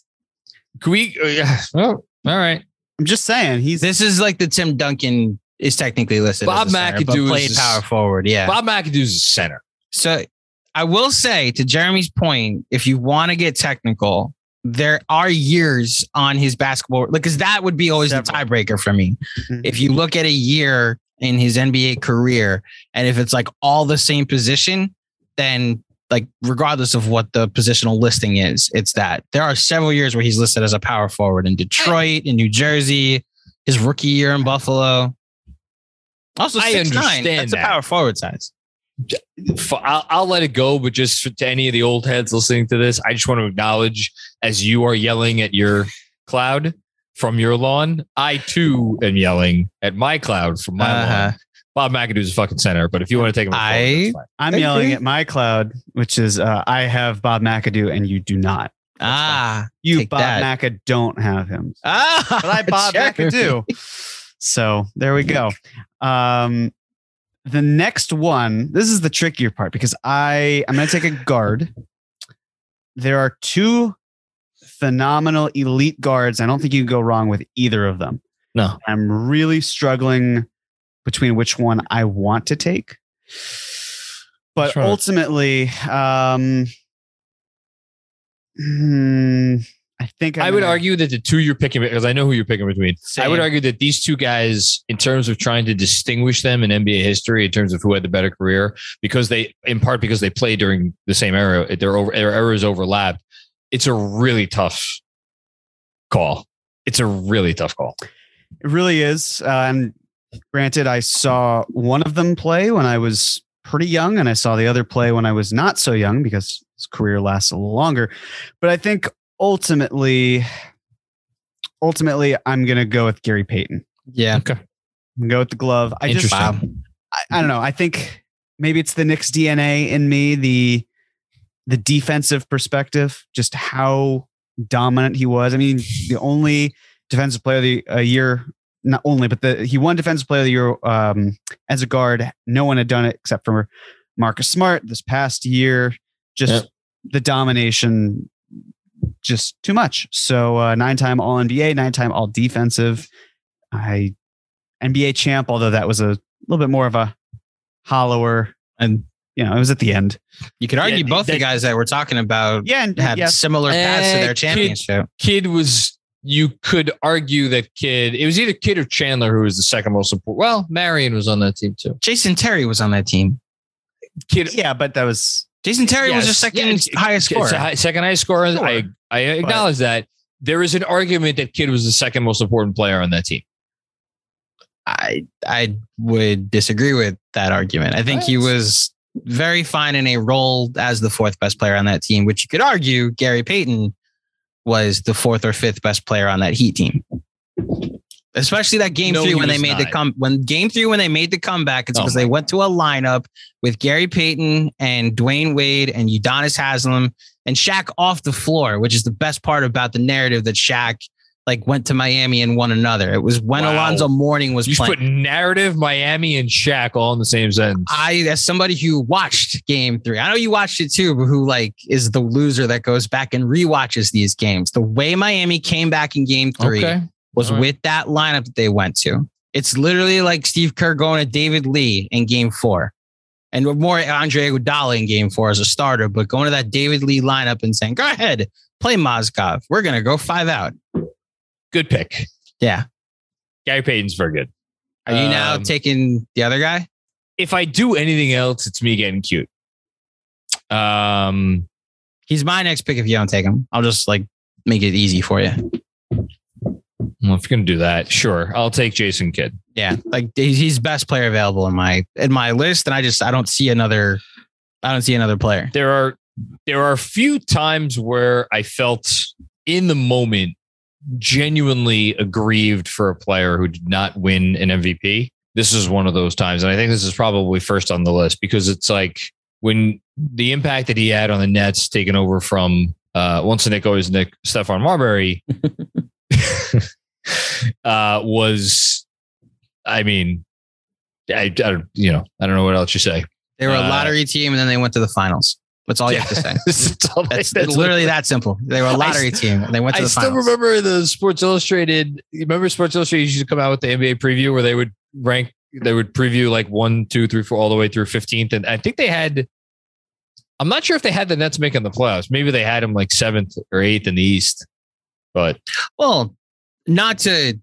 Can we? Uh, yeah, well, all right. I'm just saying he's this is like the Tim Duncan is technically listed. Bob as a center, but McAdoo played is- power forward. Yeah. Bob McAdoo's a center. So I will say to Jeremy's point, if you want to get technical, there are years on his basketball, because that would be always the tiebreaker for me. Mhm. If you look at a year in his NBA career, and if it's like all the same position, then like regardless of what the positional listing is, it's that there are several years where he's listed as a power forward in Detroit, in New Jersey, his rookie year in Buffalo. Also, I six nine. understand That's a power forward size. F- I'll, I'll let it go, but just to any of the old heads listening to this, I just want to acknowledge as you are yelling at your cloud from your lawn, I too am yelling at my cloud from my Uh-huh. lawn. Bob McAdoo's a fucking center, but if you want to take him, I- I, that's fine. I'm yelling at my cloud, which is uh, I have Bob McAdoo and you do not. Ah, You Bob that. Maca don't have him, ah, but I Bob Jeremy. McAdoo. So there we go. Um, the next one, this is the trickier part because I I'm going to take a guard. There are two phenomenal elite guards. I don't think you can go wrong with either of them. No. I'm really struggling between which one I want to take. But ultimately, um, hmm, I think I I'm would gonna- argue that the two you're picking, because I know who you're picking between. I would argue that these two guys, in terms of trying to distinguish them in NBA history, in terms of who had the better career, because they, in part because they played during the same era, their over their eras overlapped. It's a really tough call. It's a really tough call. It really is. Uh, and granted, I saw one of them play when I was pretty young, and I saw the other play when I was not so young because his career lasts a little longer. But I think ultimately, ultimately, I'm going to go with Gary Payton. Yeah. Okay. Go with the glove. I just, Interesting. I, I don't know. I think maybe it's the Knicks DNA in me, the the defensive perspective, just how dominant he was. I mean, the only defensive player of the a year, not only, but the he won defensive player of the year um, as a guard. No one had done it except for Marcus Smart this past year. Just Yep. the domination just too much. So uh, nine time All NBA, nine time All Defensive. I NBA champ, although that was a little bit more of a hollower, and you know it was at the end. You could argue Yeah, both the guys that we're talking about Yeah, and had yeah, similar paths to Eh, their kid- championship. Kidd was you could argue that Kidd. It was either Kidd or Chandler who was the second most important. Well, Marion was on that team too. Jason Terry was on that team. Kidd yeah, but that was Jason Terry was the second Yeah, it's- highest scorer. high, second highest scorer. Sure. I I acknowledge that. There is an argument that Kidd was the second most important player on that team. I I would disagree with that argument. I think he was very fine in a role as the fourth best player on that team, which you could argue Gary Payton was the fourth or fifth best player on that Heat team. Especially that game No, three when they made the come when game three when they made the comeback, it's Oh because my they went to a lineup with Gary Payton and Dwyane Wade and Udonis Haslem and Shaq off the floor, which is the best part about the narrative that Shaq like went to Miami and won another. It was when Wow. Alonzo Mourning was You playing. put narrative, Miami, and Shaq all in the same sentence. I, as somebody who watched game three, I know you watched it too, but who like is the loser that goes back and rewatches these games. The way Miami came back in game three okay. Was right. with that lineup that they went to. It's literally like Steve Kerr going to David Lee in game four. And more Andre Iguodala in game four as a starter, but going to that David Lee lineup and saying, go ahead, play Mozgov. We're going to go five out. Good pick. Yeah. Gary Payton's very good. Are you now Um, taking the other guy? If I do anything else, it's me getting cute. Um, He's my next pick if you don't take him. I'll just like make it easy for you. Well, if you're gonna do that, sure, I'll take Jason Kidd. Yeah, like he's best player available in my in my list, and I just I don't see another I don't see another player. There are there are a few times where I felt in the moment genuinely aggrieved for a player who did not win an MVP. This is one of those times, and I think this is probably first on the list because it's like when the impact that he had on the Nets, taking over from uh, once a Knick always Knick Stephon Marbury, uh, was, I mean, I, I don't, you know, I don't know what else you say. They were a Uh, lottery team, and then they went to the finals. That's all you have to say. That's all It's, it's literally that simple. They were a lottery team, and they went to I the finals. I still remember the Sports Illustrated. Remember Sports Illustrated used to come out with the NBA preview where they would rank, they would preview like one, two, three, four, all the way through 15th. And I think they had, I'm not sure if they had the Nets making the playoffs. Maybe they had them like seventh or eighth in the East. But Well, not to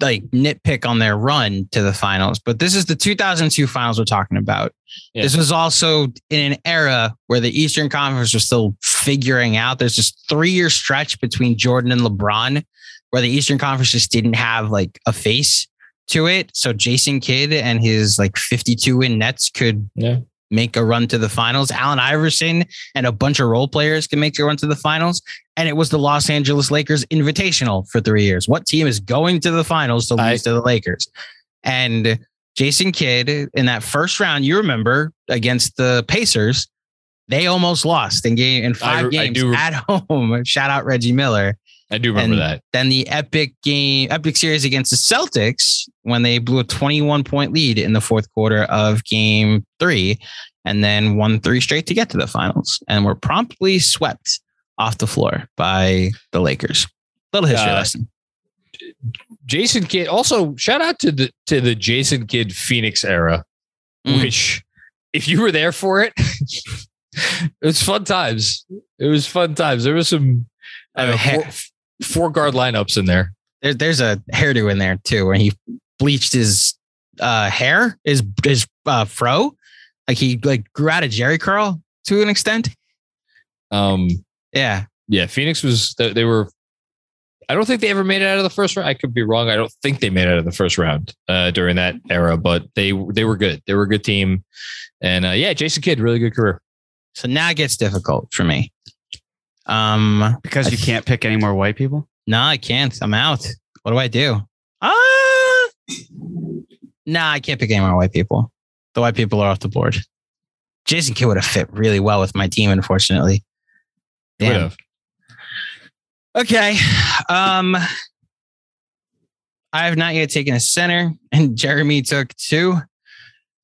like nitpick on their run to the finals, but this is the 2002 finals we're talking about. Yeah. This was also in an era where the Eastern Conference was still figuring out. There's this three year stretch between Jordan and LeBron where the Eastern Conference just didn't have like a face to it. So Jason Kidd and his like 52 win Nets could Yeah. Make a run to the finals. Allen Iverson and a bunch of role players can make a run to the finals. And it was the Los Angeles Lakers invitational for three years. What team is going to the finals to lose I- to the Lakers? And Jason Kidd in that first round, you remember against the Pacers, they almost lost in game in five I games do at home. Shout out Reggie Miller. I do remember And that. Then the epic game, epic series against the Celtics when they blew a 21 point lead in the fourth quarter of game three and then won three straight to get to the finals and were promptly swept off the floor by the Lakers. Little history Uh, lesson. Jason Kidd. Also, shout out to the to the Jason Kidd Phoenix era, Mm. which if you were there for it, it was fun times. It was fun times. There was some know, Uh, four, four guard lineups in there. There, there's a hairdo in there too where he bleached his uh, hair, his his uh, fro, like he like grew out a Jheri curl to an extent. Um, Yeah, yeah, Phoenix was they, they were. I don't think they ever made it out of the first round. I could be wrong. I don't think they made it out of the first round uh, during that era, but they they were good. They were a good team, and uh, yeah, Jason Kidd, really good career. so now it gets difficult for me. Um, because you can't pick any more white people. No, I can't. I'm out. What do I do? Ah, nah, I can't pick any more white people. The white people are off the board. Jason Kidd would have fit really well with my team, unfortunately. Damn. Okay. Um, I have not yet taken a center, and Jeremy took two.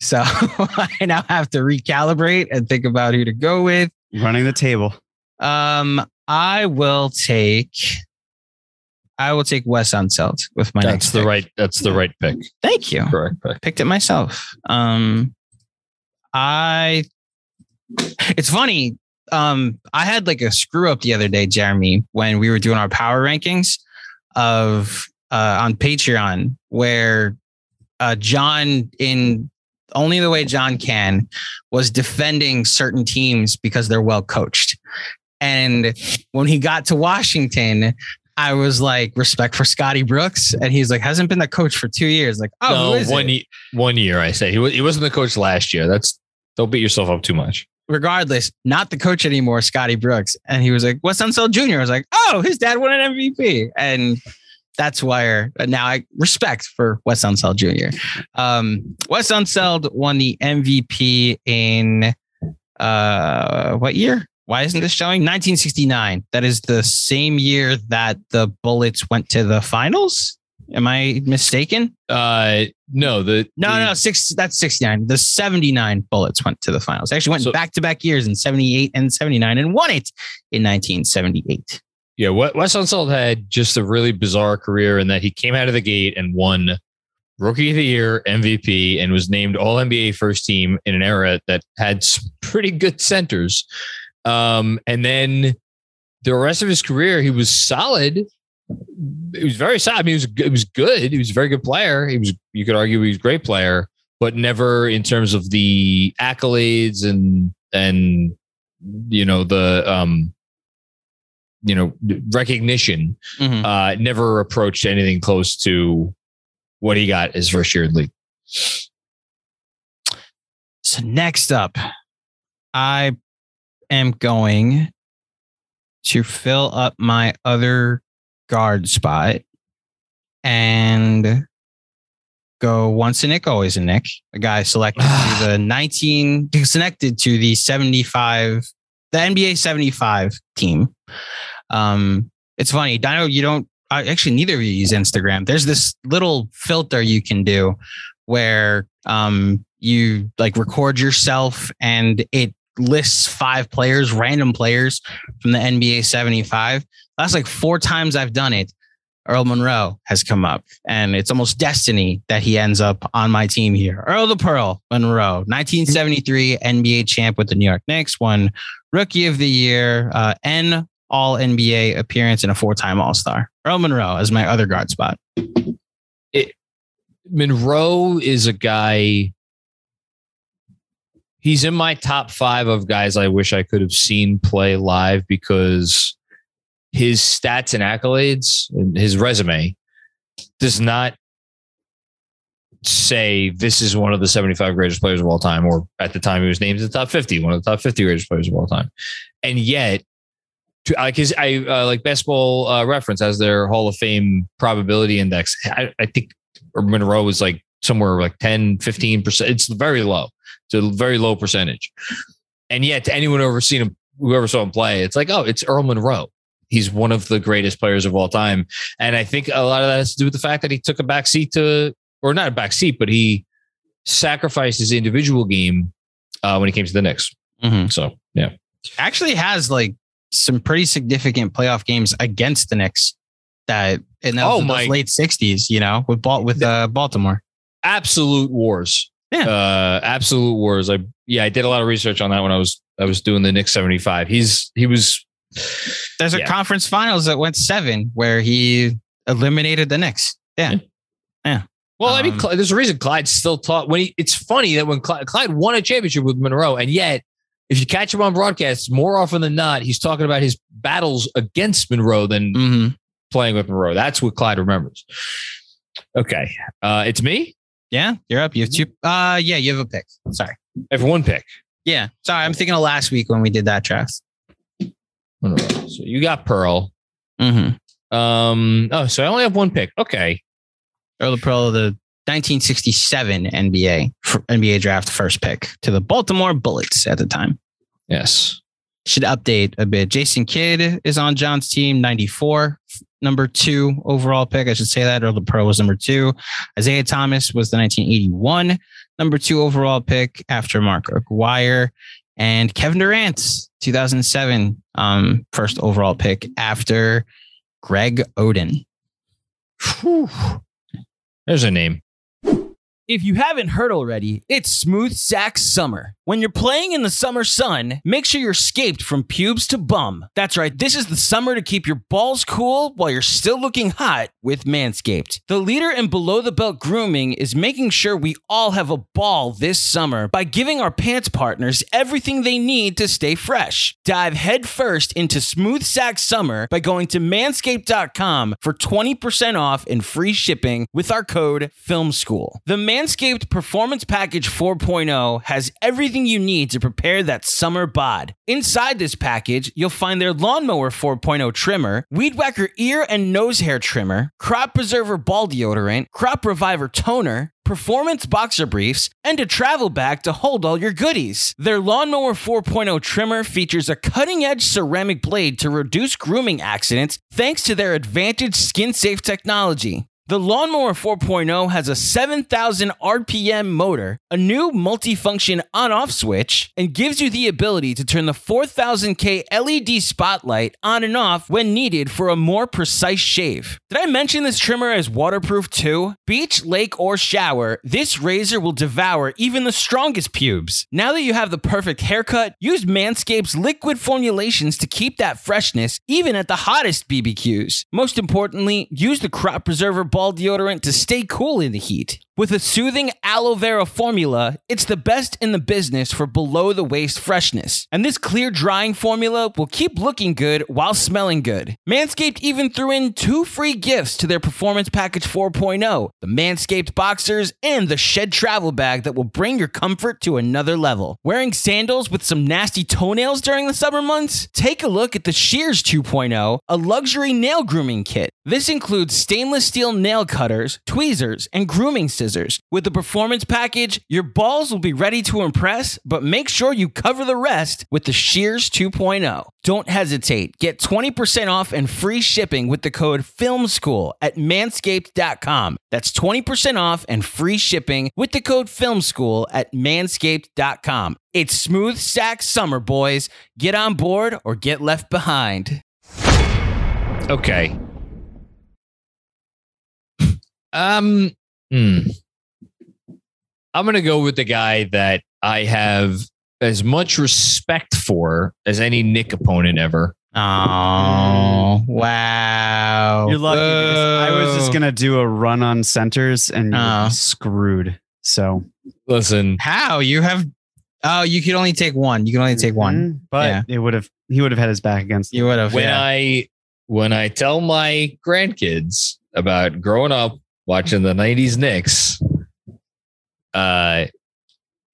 So I now have to recalibrate and think about who to go with. Running the table. Um, I will take. I will take Wes Unseld with my That's next. the pick. right. That's the right pick. Thank you. Correct pick. Picked it myself. Um, I. It's funny. Um, I had like a screw up the other day, Jeremy, when we were doing our power rankings of uh on Patreon, where uh John in only the way John can was defending certain teams because they're well coached. And when he got to Washington, I was like, respect for Scotty Brooks. And he's like, hasn't been the coach for two years. Like, oh, who no, is one it? ye- one year. I say he was, he wasn't the coach last year. That's don't beat yourself up too much. regardless, not the coach anymore, Scotty Brooks. And he was like, Wes Unseld Jr. I was like, oh, his dad won an MVP. And that's where now I respect for Wes Unseld Jr. Um, Wes Unseld won the MVP in uh, what year? Why isn't this showing? 1969. That is the same year that the Bullets went to the finals. Am I mistaken? Uh, no, the No, the- no, six. That's sixty nine. The seventy nine Bullets went to the finals. They actually went back to back years in seventy eight and seventy nine, and won it in nineteen seventy eight. Yeah, Wes Unseld had just a really bizarre career in that he came out of the gate and won Rookie of the Year, MVP, and was named All NBA First Team in an era that had some pretty good centers. Um, and then the rest of his career, he was solid. He was very solid. I mean, he was he was good. He was a very good player. He was you could argue he was a great player, but never in terms of the accolades and and you know the um you know recognition Mm-hmm. uh never approached anything close to what he got his first year in league So next up, I am going to fill up my other guard spot and go once a Knick, always a Knick. A guy selected to the 19, connected to the 75, the NBA 75 team. Um, it's funny. Dino, you don't, uh, actually, neither of you use Instagram. There's this little filter you can do where um, you like record yourself and it lists five players, random players from the NBA 75. That's like four times I've done it. Earl Monroe has come up, and it's almost destiny that he ends up on my team here. Earl the Pearl Monroe, 1973 NBA champ with the New York Knicks, won Rookie of the Year, uh, N All NBA appearance, and a four time All Star. Earl Monroe is my other guard spot. monroe is a guy he's in my top five of guys i wish i could have seen play live because his stats and accolades and his resume does not say this is one of the 75 greatest players of all time or at the time he was named in the top 50 one of the top 50 greatest players of all time. And yet to, like his i uh, like basketball uh, reference as their hall of fame probability index. I, I think monroe was like somewhere like 10 15% it's very low it's a very low percentage and yet to anyone who ever seen him whoever saw him play it's like oh it's earl monroe he's one of the greatest players of all time and i think a lot of that has to do with the fact that he took a back seat to or not a back seat but he sacrificed his individual game uh, when he came to the Knicks. Mhm. So yeah, actually has like some pretty significant playoff games against the Knicks that in those, Oh, those late sixties, you know, with with uh, Baltimore. absolute wars. Yeah. uh, absolute wars. I yeah, I did a lot of research on that when I was I was doing the Knicks seventy five. He's he was There's a conference finals that went seven where he eliminated the Knicks. Yeah. Yeah. Well, I mean, Um, Clyde, there's a reason Clyde still taught when he. It's funny that when Clyde, Clyde won a championship with Monroe, and yet if you catch him on broadcasts, more often than not, he's talking about his battles against Monroe than Mm-hmm. playing with Monroe. That's what Clyde remembers. Okay, uh, it's me. Yeah. You're up. You have two. Uh, yeah, you have a pick. Sorry. I have one pick. Yeah. Sorry. I'm thinking of last week when we did that draft. So you got Pearl. Mm-hmm. Um. Oh, so I only have one pick. Okay. Earl Pearl, the 1967 NBA NBA draft first pick to the Baltimore Bullets at the time. Yes. Should update a bit. Jason Kidd is on John's team, 94, number two overall pick. I should say that. Earl Pearl was number two. Isiah Thomas was the 1981 number two overall pick after Mark Aguirre. And Kevin Durant, 2007 um, first overall pick after Greg Oden. Whew. There's a name. If you haven't heard already, it's Smooth Sack Summer. When you're playing in the summer sun, make sure you're scaped from pubes to bum. That's right, this is the summer to keep your balls cool while you're still looking hot with Manscaped. The leader in below the belt grooming is making sure we all have a ball this summer by giving our pants partners everything they need to stay fresh. Dive headfirst into Smooth Sack Summer by going to manscaped.com for 20% off and free shipping with our code FILMSCHOOL. The Manscaped Performance Package 4.0 has everything you need to prepare that summer bod. Inside this package, you'll find their Lawnmower 4.0 trimmer, Weed Whacker ear and nose hair trimmer, Crop Preserver ball deodorant, Crop Reviver toner, performance boxer briefs, and a travel bag to hold all your goodies. Their Lawnmower 4.0 trimmer features a cutting edge ceramic blade to reduce grooming accidents thanks to their advantage skin safe technology. The Lawnmower 4.0 has a 7,000 RPM motor, a new multifunction on off switch, and gives you the ability to turn the 4000K LED spotlight on and off when needed for a more precise shave. Did I mention this trimmer is waterproof too? Beach, lake, or shower, this razor will devour even the strongest pubes. Now that you have the perfect haircut, use Manscaped's liquid formulations to keep that freshness even at the hottest BBQs. Most importantly, use the Crop Preserver ball deodorant to stay cool in the heat. With a soothing aloe vera formula, it's the best in the business for below the waist freshness. And this clear drying formula will keep looking good while smelling good. Manscaped even threw in two free gifts to their Performance Package 4.0 the Manscaped Boxers and the Shed Travel Bag that will bring your comfort to another level. Wearing sandals with some nasty toenails during the summer months? Take a look at the Shears 2.0, a luxury nail grooming kit. This includes stainless steel nail cutters, tweezers, and grooming scissors. With the performance package, your balls will be ready to impress, but make sure you cover the rest with the Shears 2.0. Don't hesitate. Get 20% off and free shipping with the code FILMSCHOOL at manscaped.com. That's 20% off and free shipping with the code FILMSCHOOL at manscaped.com. It's smooth sack summer, boys. Get on board or get left behind. Okay. Um, hmm. I'm gonna go with the guy that I have as much respect for as any Knick opponent ever. Oh, wow. You're lucky. because I was just gonna do a run on centers and you would Oh. screwed. So Listen, How? You have. Oh, you could only take one. You can only take one. Mhm. but Yeah. it would have he would have had his back against You would have. when yeah. I when I tell my grandkids about growing up watching the '90s Knicks, uh,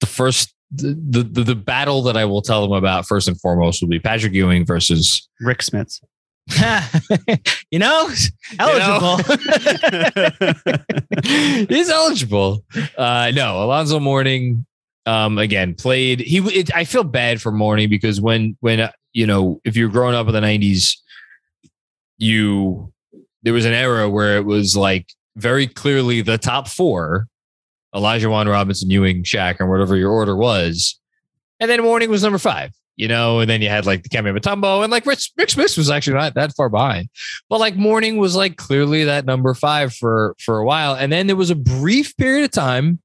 the first the, the the battle that I will tell them about first and foremost will be Patrick Ewing versus Rick Smits. you know, eligible. He's eligible. Uh, no, Alonzo Mourning. Um, again, played. He. It, I feel bad for Mourning because when when uh, you know if you're growing up in the '90s, you there was an era where it was like very clearly the top four: Olajuwon, Robinson, Ewing, Shaq, or whatever your order was, and then Mourning was number five. You know, and then you had like the Kemi Mutombo and like Rich, Rick Smits was actually not that far behind. But like Mourning was like clearly that number five for for a while, and then there was a brief period of time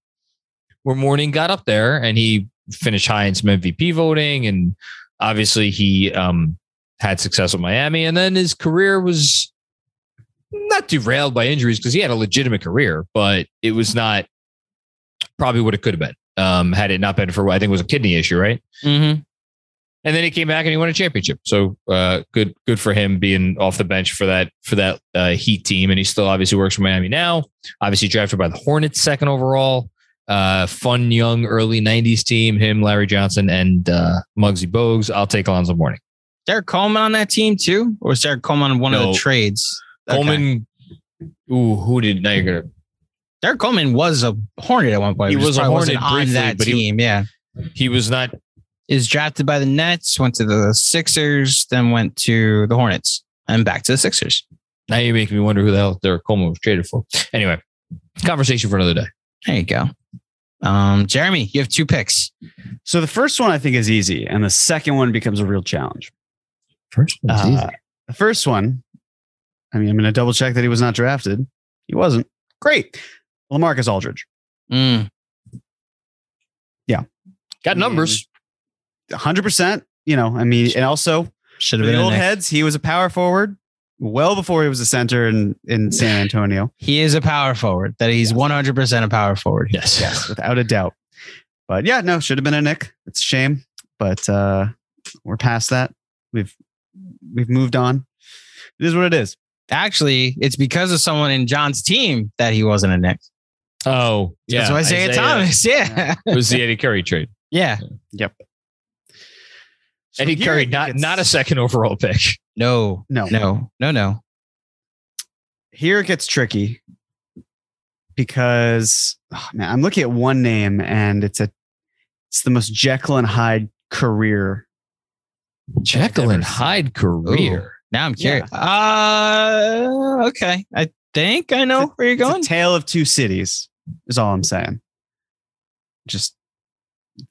where Mourning got up there and he finished high in some MVP voting, and obviously he um, had success with Miami, and then his career was not derailed by injuries because he had a legitimate career, but it was not probably what it could have been um, had it not been for what I think it was a kidney issue, right? mm-hmm. and then he came back and he won a championship. So uh, good, good for him being off the bench for that for that uh, Heat team, and he still obviously works for Miami now. Obviously drafted by the Hornets, second overall. Uh, fun young early '90s team. Him, Larry Johnson, and uh, Muggsy Bogues. I'll take Alonzo Mourning. Derrick Coleman on that team too, or was Derrick Coleman on one of the trades? Okay. Coleman. Ooh, who did now? You're gonna. Derrick Coleman was a Hornet at one point. He was a Hornet wasn't on that but he- team. yeah, He was not. is drafted by the Nets, went to the Sixers, then went to the Hornets, and back to the Sixers. Now you make me wonder who the hell Derrick Coleman was traded for. Anyway, conversation for another day. There you go. Um, Jeremy, you have two picks. So the first one I think is easy, and the second one becomes a real challenge. First one's Uh, the first one, I mean, I'm going to double check that he was not drafted. He wasn't. Great. LaMarcus Aldridge. Mm, Got numbers. 100%. You know, I mean, and also should have been old heads, he was a power forward well before he was a center in, in San Antonio. He is a power forward. That he's 100% a power forward. Yes. Yes, without a doubt. But yeah, no, should have been a Knick. It's a shame, but uh, we're past that. We've we've moved on. It is what it is. Actually, it's because of someone in John's team that he wasn't a Knick. Oh, yeah. That's why Isiah, Thomas. Yeah. It was the Eddy Curry trade. Yeah. So Eddy here Curry, not gets- not a second overall pick. No. No, No. No. No. Here it gets tricky because oh, man, I'm looking at one name and it's a it's the most Jekyll and Hyde career. Jekyll and Hyde career. Now I'm curious. Uh, okay. I think I know where you're going. a tale of two cities. Is all I'm saying. Just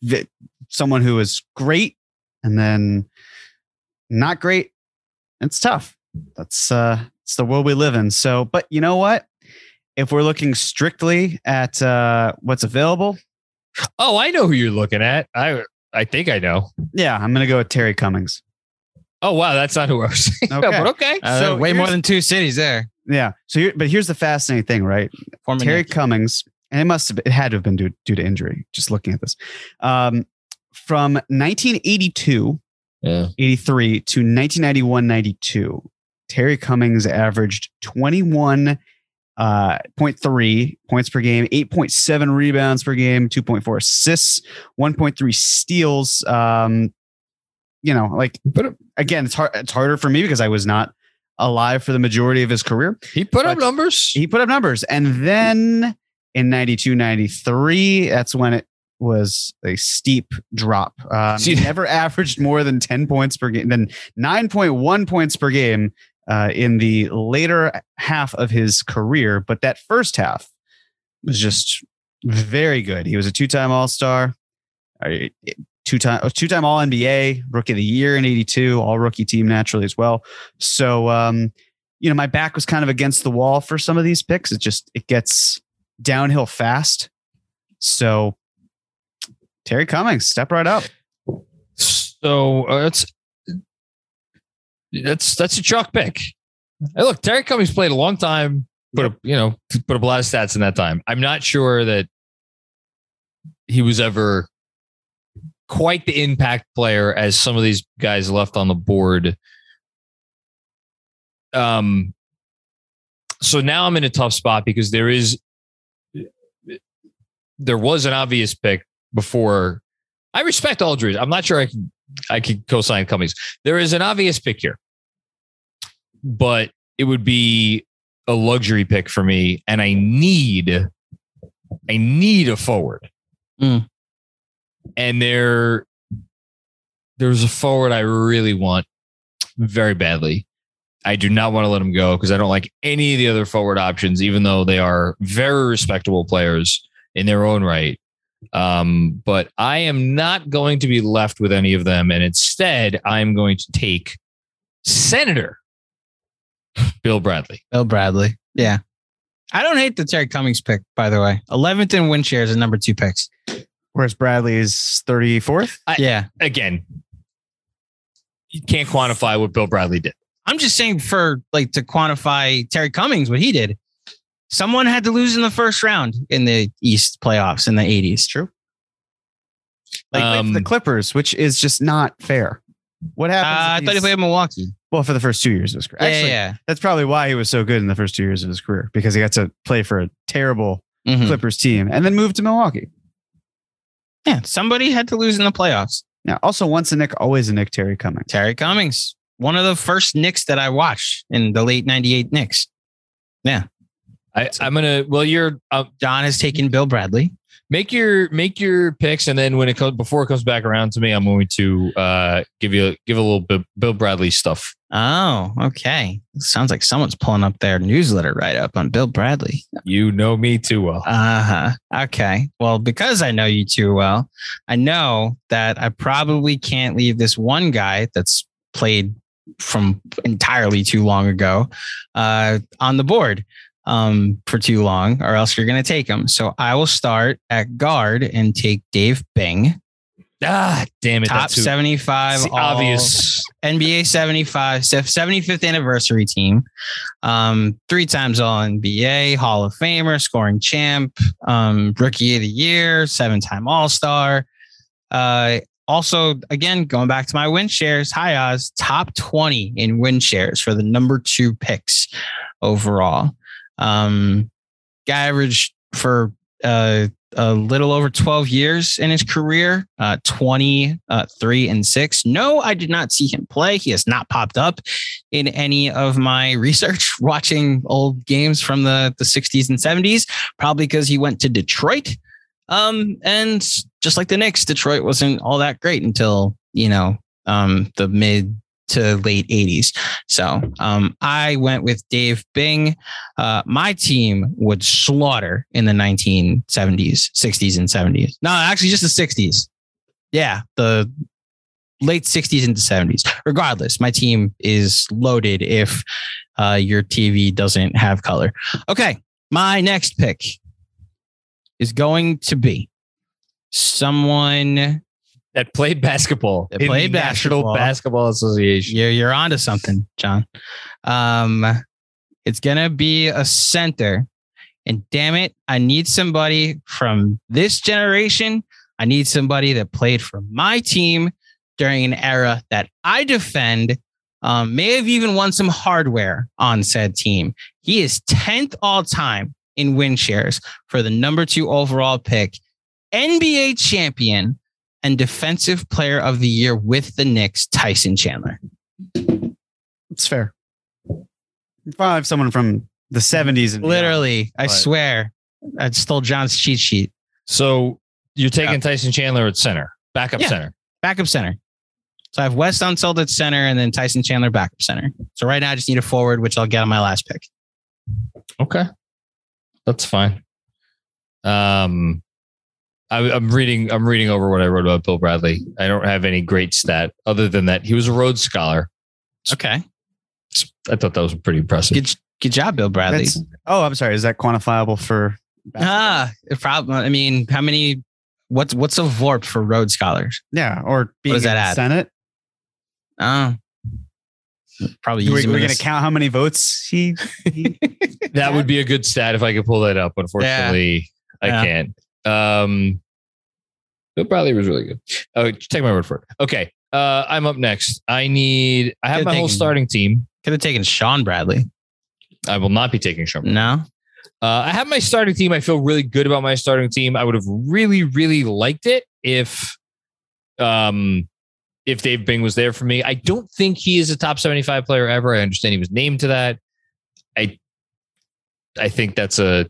vi- someone who is great and then not great. It's tough. That's uh, it's the world we live in. So, but you know what? If we're looking strictly at uh, what's available, Oh, I know who you're looking at. I I think I know. yeah, I'm gonna go with Terry Cummings. Oh wow, that's not who I was. Okay. but okay. Uh, So way more than two cities there. Yeah. So, here, but here's the fascinating thing, right? Former Terry Knick. Cummings, and it must have been, it had to have been due, due to injury. Just looking at this, um, from 1982, Yeah. 83 to 1991, 92, Terry Cummings averaged 21. Uh, 0.3 points per game, 8.7 rebounds per game, 2.4 assists, 1.3 steals. Um, you know, like But again, it's hard. It's harder for me because I was not alive for the majority of his career. he put up numbers. He put up numbers. And then in 92, 93, that's when it was a steep drop. Um, he never averaged more than 10 points per game, then 9.1 points per game uh, in the later half of his career. But that first half was just very good. He was a two time All Star, two time two time All NBA, Rookie of the Year in '82, All Rookie Team naturally as well. So, um, you know, my back was kind of against the wall for some of these picks. It just it gets downhill fast. So, Terry Cummings, step right up. So uh, that's that's that's a chalk pick. Hey, look, Terry Cummings played a long time. Put up, you know, put up a lot of stats in that time. I'm not sure that he was ever quite the impact player as some of these guys left on the board. Um, so now I'm in a tough spot because there is there was an obvious pick before. I respect Aldridge. I'm not sure I can I could co-sign Cummings. There is an obvious pick here, but it would be a luxury pick for me, and I need I need a forward. Mm. And there there's a forward I really want very badly. I do not want to let him go because I don't like any of the other forward options, even though they are very respectable players in their own right. Um, but I am not going to be left with any of them. And instead, I'm going to take Senator Bill Bradley. Bill Bradley. Yeah. I don't hate the Terry Cummings pick, by the way. 11th in win shares and number two picks. Whereas Bradley is 34th. I- yeah. Again, you can't quantify what Bill Bradley did. I'm just saying for like to quantify Terry Cummings, what he did. Someone had to lose in the first round in the East playoffs in the 80s. True. Like played for the Um, Clippers, which is just not fair. What Uh. I thought he played in Milwaukee. well for the first two years of his career. Yeah, Actually, yeah. that's probably why he was so good in the first two years of his career because he got to play for a terrible yeah. Mhm. Clippers team and then moved to Milwaukee. Yeah, somebody had to lose in the playoffs. Now, also once a Knick, always a Knick Terry Cummings. Terry Cummings, one of the first Knicks that I watched in the late 98 Knicks. I, I'm gonna. Well, you're. Uh, Don has taken Bill Bradley. Make your make your picks, and then when it comes before it comes back around to me, I'm going to uh, give you give a little bit Bill Bradley stuff. Oh, okay. Sounds like someone's pulling up their newsletter right up on Bill Bradley. You know me too well. Uh huh. Okay. Well, because I know you too well, I know that I probably can't leave this one guy that's played from entirely too long ago uh, on the board um, for too long, or else you're going to take him. So I will start at guard and take Dave Bing. Ah, damn it! Top 75 all- obvious. NBA 75, 75th anniversary team. Um, three times all NBA, Hall of Famer, scoring champ, um, rookie of the year, seven time All Star. Uh, also, again, going back to my win shares, hi Oz, top 20 in win shares for the number two picks overall. Um, guy averaged for uh, a little over 12 years in his career, uh, 23 and 6. No, I did not see him play. He has not popped up in any of my research watching old games from the, the 60s and 70s, probably because he went to Detroit. Um, and just like the Knicks, Detroit wasn't all that great until, you know, um, the mid to late 80s. So um, I went with Dave Bing. Uh, my team would slaughter in the 1970s, 60s, and 70s. No, actually, just the 60s. Yeah, the late 60s into 70s. Regardless, my team is loaded if uh, your TV doesn't have color. Okay, my next pick is going to be someone that played basketball. That in played the National basketball. Basketball Association. You're you're onto something, John. Um, it's gonna be a center, and damn it, I need somebody from this generation. I need somebody that played for my team during an era that I defend. Um, may have even won some hardware on said team. He is 10th all time in win shares for the number two overall pick, NBA champion, and defensive player of the year with the Knicks, Tyson Chandler. It's fair. If I have someone from the 70s and Literally, I swear, I stole John's cheat sheet. So you're taking Yeah. Tyson Chandler at center, backup Yeah. center. Backup center. So I have Wes Unseld at center and then Tyson Chandler backup center. So right now I just need a forward, which I'll get on my last pick. Okay, that's fine. Um, I, I'm reading. I'm reading over what I wrote about Bill Bradley. I don't have any great stat other than that he was a Rhodes Scholar. Okay. I thought that was pretty impressive. Good, good job, Bill Bradley. That's, oh, I'm sorry. Is that quantifiable for? Ah, it prob- I mean, how many? What's what's a VORP for Rhodes scholars? Yeah, or being does that in the add? Senate. Oh, probably We're, we're going to count how many votes he. he that would be a good stat if I could pull that up. Unfortunately, I Yeah. can't. Um, Bill Bradley was really good. Oh, take my word for it. Okay, uh, I'm up next. I need. I have Good my whole starting team. Could have taken Shawn Bradley. I will not be taking Shawn. Bradley. No. Uh, I have my starting team. I feel really good about my starting team. I would have really, really liked it if, um, if Dave Bing was there for me. I don't think he is a top seventy-five player ever. I understand he was named to that. I, I think that's a.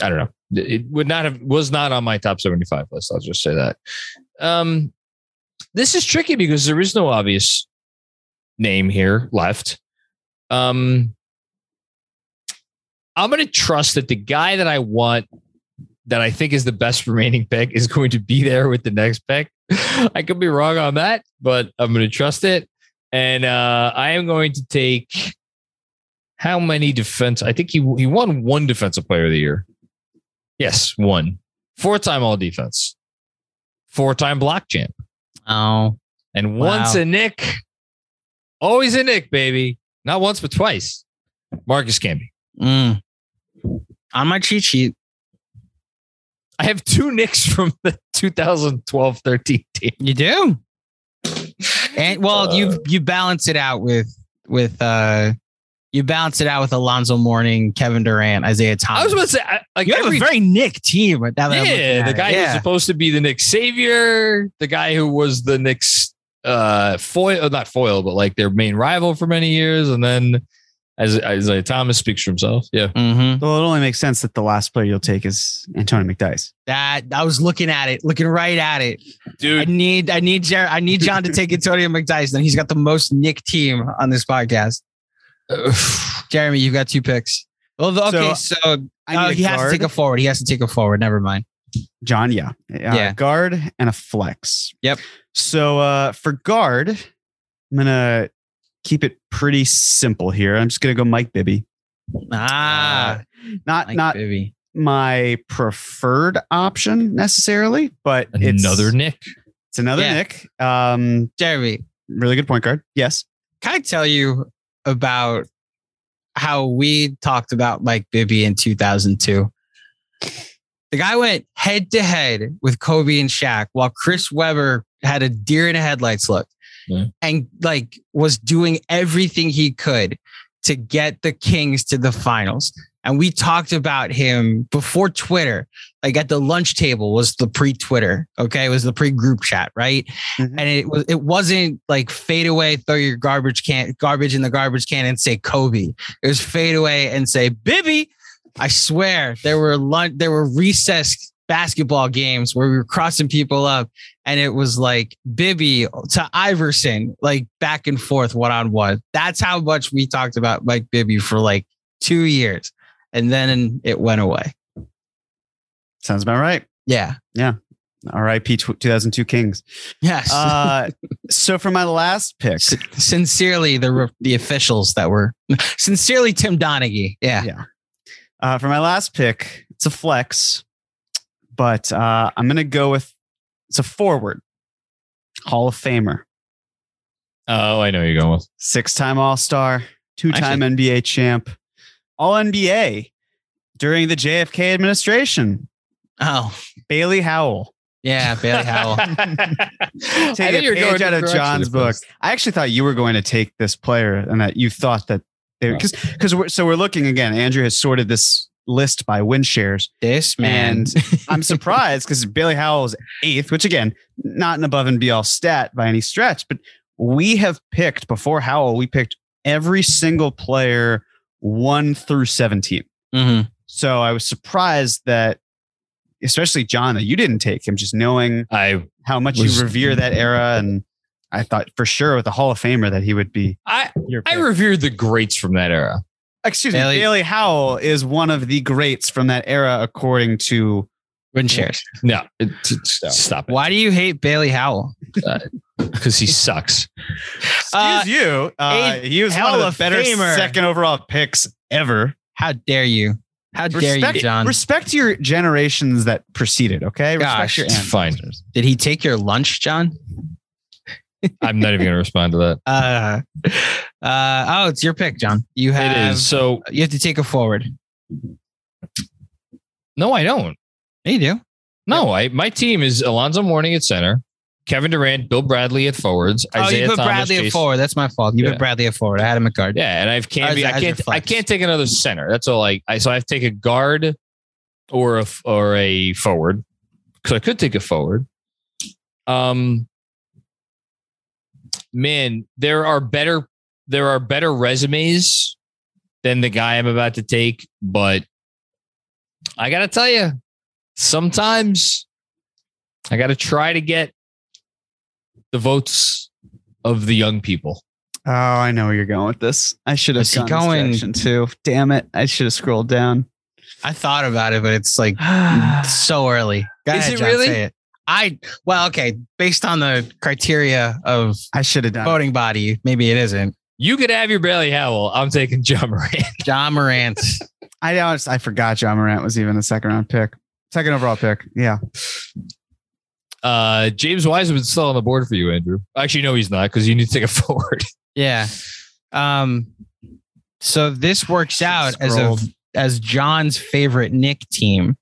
I don't know. It would not have was not on my top seventy-five list. I'll just say that. Um, this is tricky because there is no obvious name here left. Um, I'm going to trust that the guy that I want, that I think is the best remaining pick, is going to be there with the next pick. I could be wrong on that, but I'm going to trust it. And uh, I am going to take how many defense? I think he he won one defensive player of the year. Yes, one. Four time all defense, four time block champ, Oh, and Wow. once a Knick. Always a Knick, baby. Not once, but twice. Marcus Camby. mm. on my cheat sheet. I have two Knicks from the 2012-13 team. You do. And well, Uh, you you balance it out with with uh you balance it out with Alonzo Mourning, Kevin Durant, Isiah Thomas. I was about to say, I, like you have every, a very Knick team. Now that I'm yeah, at the it. guy who's yeah. supposed to be the Knick savior, the guy who was the Knicks uh foil, uh, not foil, but like their main rival for many years, and then As as like, Thomas speaks for himself. Yeah. Mm-hmm. Well, it only makes sense that the last player you'll take is Antonio McDyess. That I was looking at it, looking right at it. dude. I Dude, need, I need, Jer- I need John to take Antonio McDyess. He's got the most Knick team on this podcast. Jeremy, you've got two picks. Well, the- okay, so, I oh, need he a has to take a forward. He has to take a forward. Never mind. John, yeah. Uh, Yeah. Guard and a flex. Yep. So uh, for guard, I'm going to keep it pretty simple here. I'm just going to go Mike Bibby. Ah, Not Mike not Bibby. my preferred option necessarily, but it's another Knick. It's another Yeah. Knick. Um, Jeremy, really good point guard. Yes. can I tell you about how we talked about Mike Bibby in 2002? The guy went head to head with Kobe and Shaq while Chris Webber had a deer in the headlights look Yeah. and like was doing everything he could to get the Kings to the finals. And we talked about him before Twitter, like at the lunch table was the pre-Twitter. Okay. It was the pre-group chat, right? Mhm. And it was it wasn't like fade away, throw your garbage can garbage in the garbage can and say Kobe. It was fade away and say Bibby. I swear there were lunch, there were recess basketball games where we were crossing people up and it was like Bibby to Iverson, like back and forth one on one. That's how much we talked about Mike Bibby for like two years. And then it went away. Sounds about right. Yeah. Yeah. R.I.P. 2002 Kings. Yes. Uh, so for my last pick, S- sincerely, the re- the officials that were sincerely Tim Donaghy. Yeah. Yeah. uh, for my last pick, it's a flex, but uh, I'm going to go with it's a forward, Hall of Famer, Oh, I know who you're going with. six time All Star, two time NBA champ, All NBA during the JFK administration, Oh, Bailey Howell. yeah. Bailey Howell. Take a page out of John's book. I actually thought you were going to take this player and that you thought that they because because we're, so we're looking again. Andrew has sorted this list by win shares. this man. And I'm surprised because Bailey Howell is eighth, which again, not an above and be all stat by any stretch, but we have picked before Howell, we picked every single player one through 17. Mhm. So I was surprised that, especially John, that you didn't take him, just knowing I how much Was- you revere that era. And I thought for sure with the Hall of Famer that he would be I I pick. revered the greats from that era. Excuse Bailey- me. Bailey Howell is one of the greats from that era, according to Win shares. No, stop it. Why do you hate Bailey Howell? Because he sucks. Excuse Uh, you. Uh, he was one of of the better Famer. second overall picks ever. How dare you? How dare you, John? respect your generations that preceded. Okay, Gosh, respect your it's fine. Did he take your lunch, John? I'm not even going to respond to that. Uh, uh, oh, it's your pick, John. You have is. So, you have to take a forward. no, I don't. Yeah, you do. No, I my team is Alonzo Mourning at center, Kevin Durant, Bill Bradley at forwards, oh, Isiah you put Thomas, Bradley at forward. That's my fault. You Yeah. put Bradley at forward. I had him at guard. Yeah, and I have Camby. As- I can't. I can't take another center. That's all. I, I so I have to take a guard or a or a forward because I could take a forward. Um, man, there are better. There are better resumes than the guy I'm about to take, but I gotta tell you, sometimes I gotta try to get the votes of the young people. Oh, I know where you're going with this. I should have Is he gone going- this direction too. Damn it! I should have scrolled down. I thought about it, but it's like so early. Go Is ahead, it John, really? say it. I well, okay. Based on the criteria of I should have done. it. voting body, maybe it isn't. You could have your Bailey Howell. I'm taking Ja Morant. Ja Morant. I honest, I forgot Ja Morant was even a second round pick, second overall pick. Yeah, Uh, James Wiseman's still on the board for you, Andrew. Actually, no, he's not because you need to take a forward. Yeah. Um. So this works out as a as John's favorite Nick team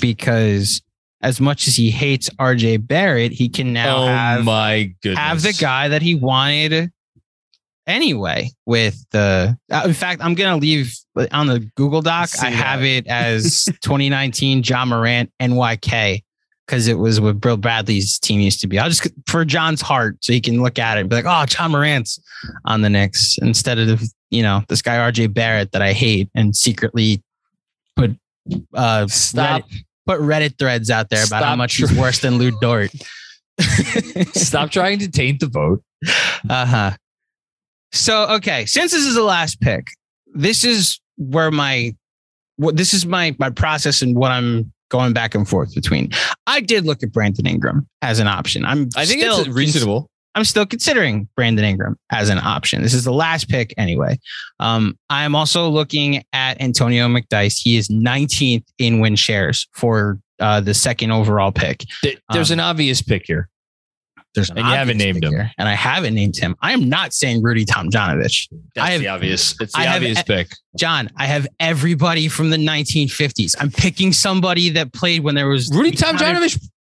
because as much as he hates RJ Barrett, he can now oh have my goodness! have the guy that he wanted anyway with the uh, in fact i'm gonna leave on the google doc i have it as 2019 ja morant nyk because it was what bill bradley's team used to be i'll just for john's heart so he can look at it and be like oh ja morant's on the Knicks instead of you know, this guy RJ Barrett that I hate and secretly put uh Stop. Reddit, put Reddit threads out there about how Stop much he's worse than Lu Dort. Stop trying to taint the vote. Uh huh. So okay, since this is the last pick, this is where my what this is my my process and what I'm going back and forth between. I did look at Brandon Ingram as an option. I'm I think still it's reasonable. I'm still considering Brandon Ingram as an option. This is the last pick anyway. Um, I'm also looking at Antonio McDyess. He is 19th in win shares for uh, the second overall pick. There's Um, an obvious pick here. There's an And you haven't named him. and I haven't named him. I am not saying Rudy Tomjanovich. That's I have- the obvious. It's the I have- obvious pick. John, I have everybody from the 1950s. I'm picking somebody that played when there was Rudy Tomjanovich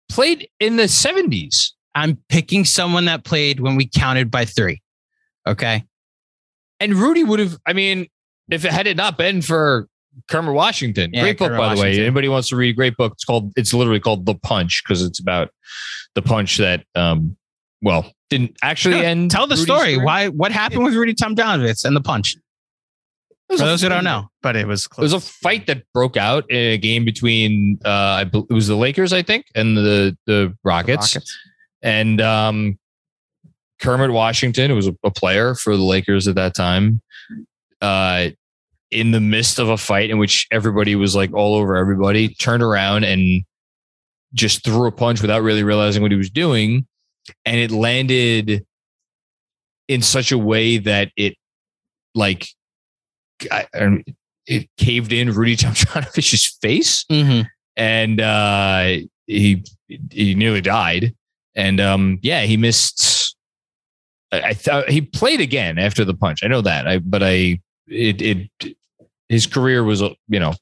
played in the 70s. I'm picking someone that played when we counted by three. Okay. And Rudy would have, I mean, if it had it not been for Kermit Washington, Yeah, great book, Kermit by the way. Anybody wants to read a great book, it's called, it's literally called The Punch because it's about the punch that, um, well, didn't actually No, end. Tell the Rudy's story. career. Why? What happened with Rudy Tomjanovich and the punch? For those who don't know, But it was It was a fight that broke out in a game between, uh, it was the Lakers, I think, and the, the Rockets. Rockets. and um, Kermit Washington, who was a, a player for the Lakers at that time, uh, in the midst of a fight in which everybody was like all over everybody, turned around and just threw a punch without really realizing what he was doing, and it landed in such a way that it like I, I it caved in Rudy Tomjanovich's face Mm-hmm. and uh, he he nearly died. And um, yeah, he missed. I, I thought he played again after the punch. I know that. I but I it it his career was uh, you know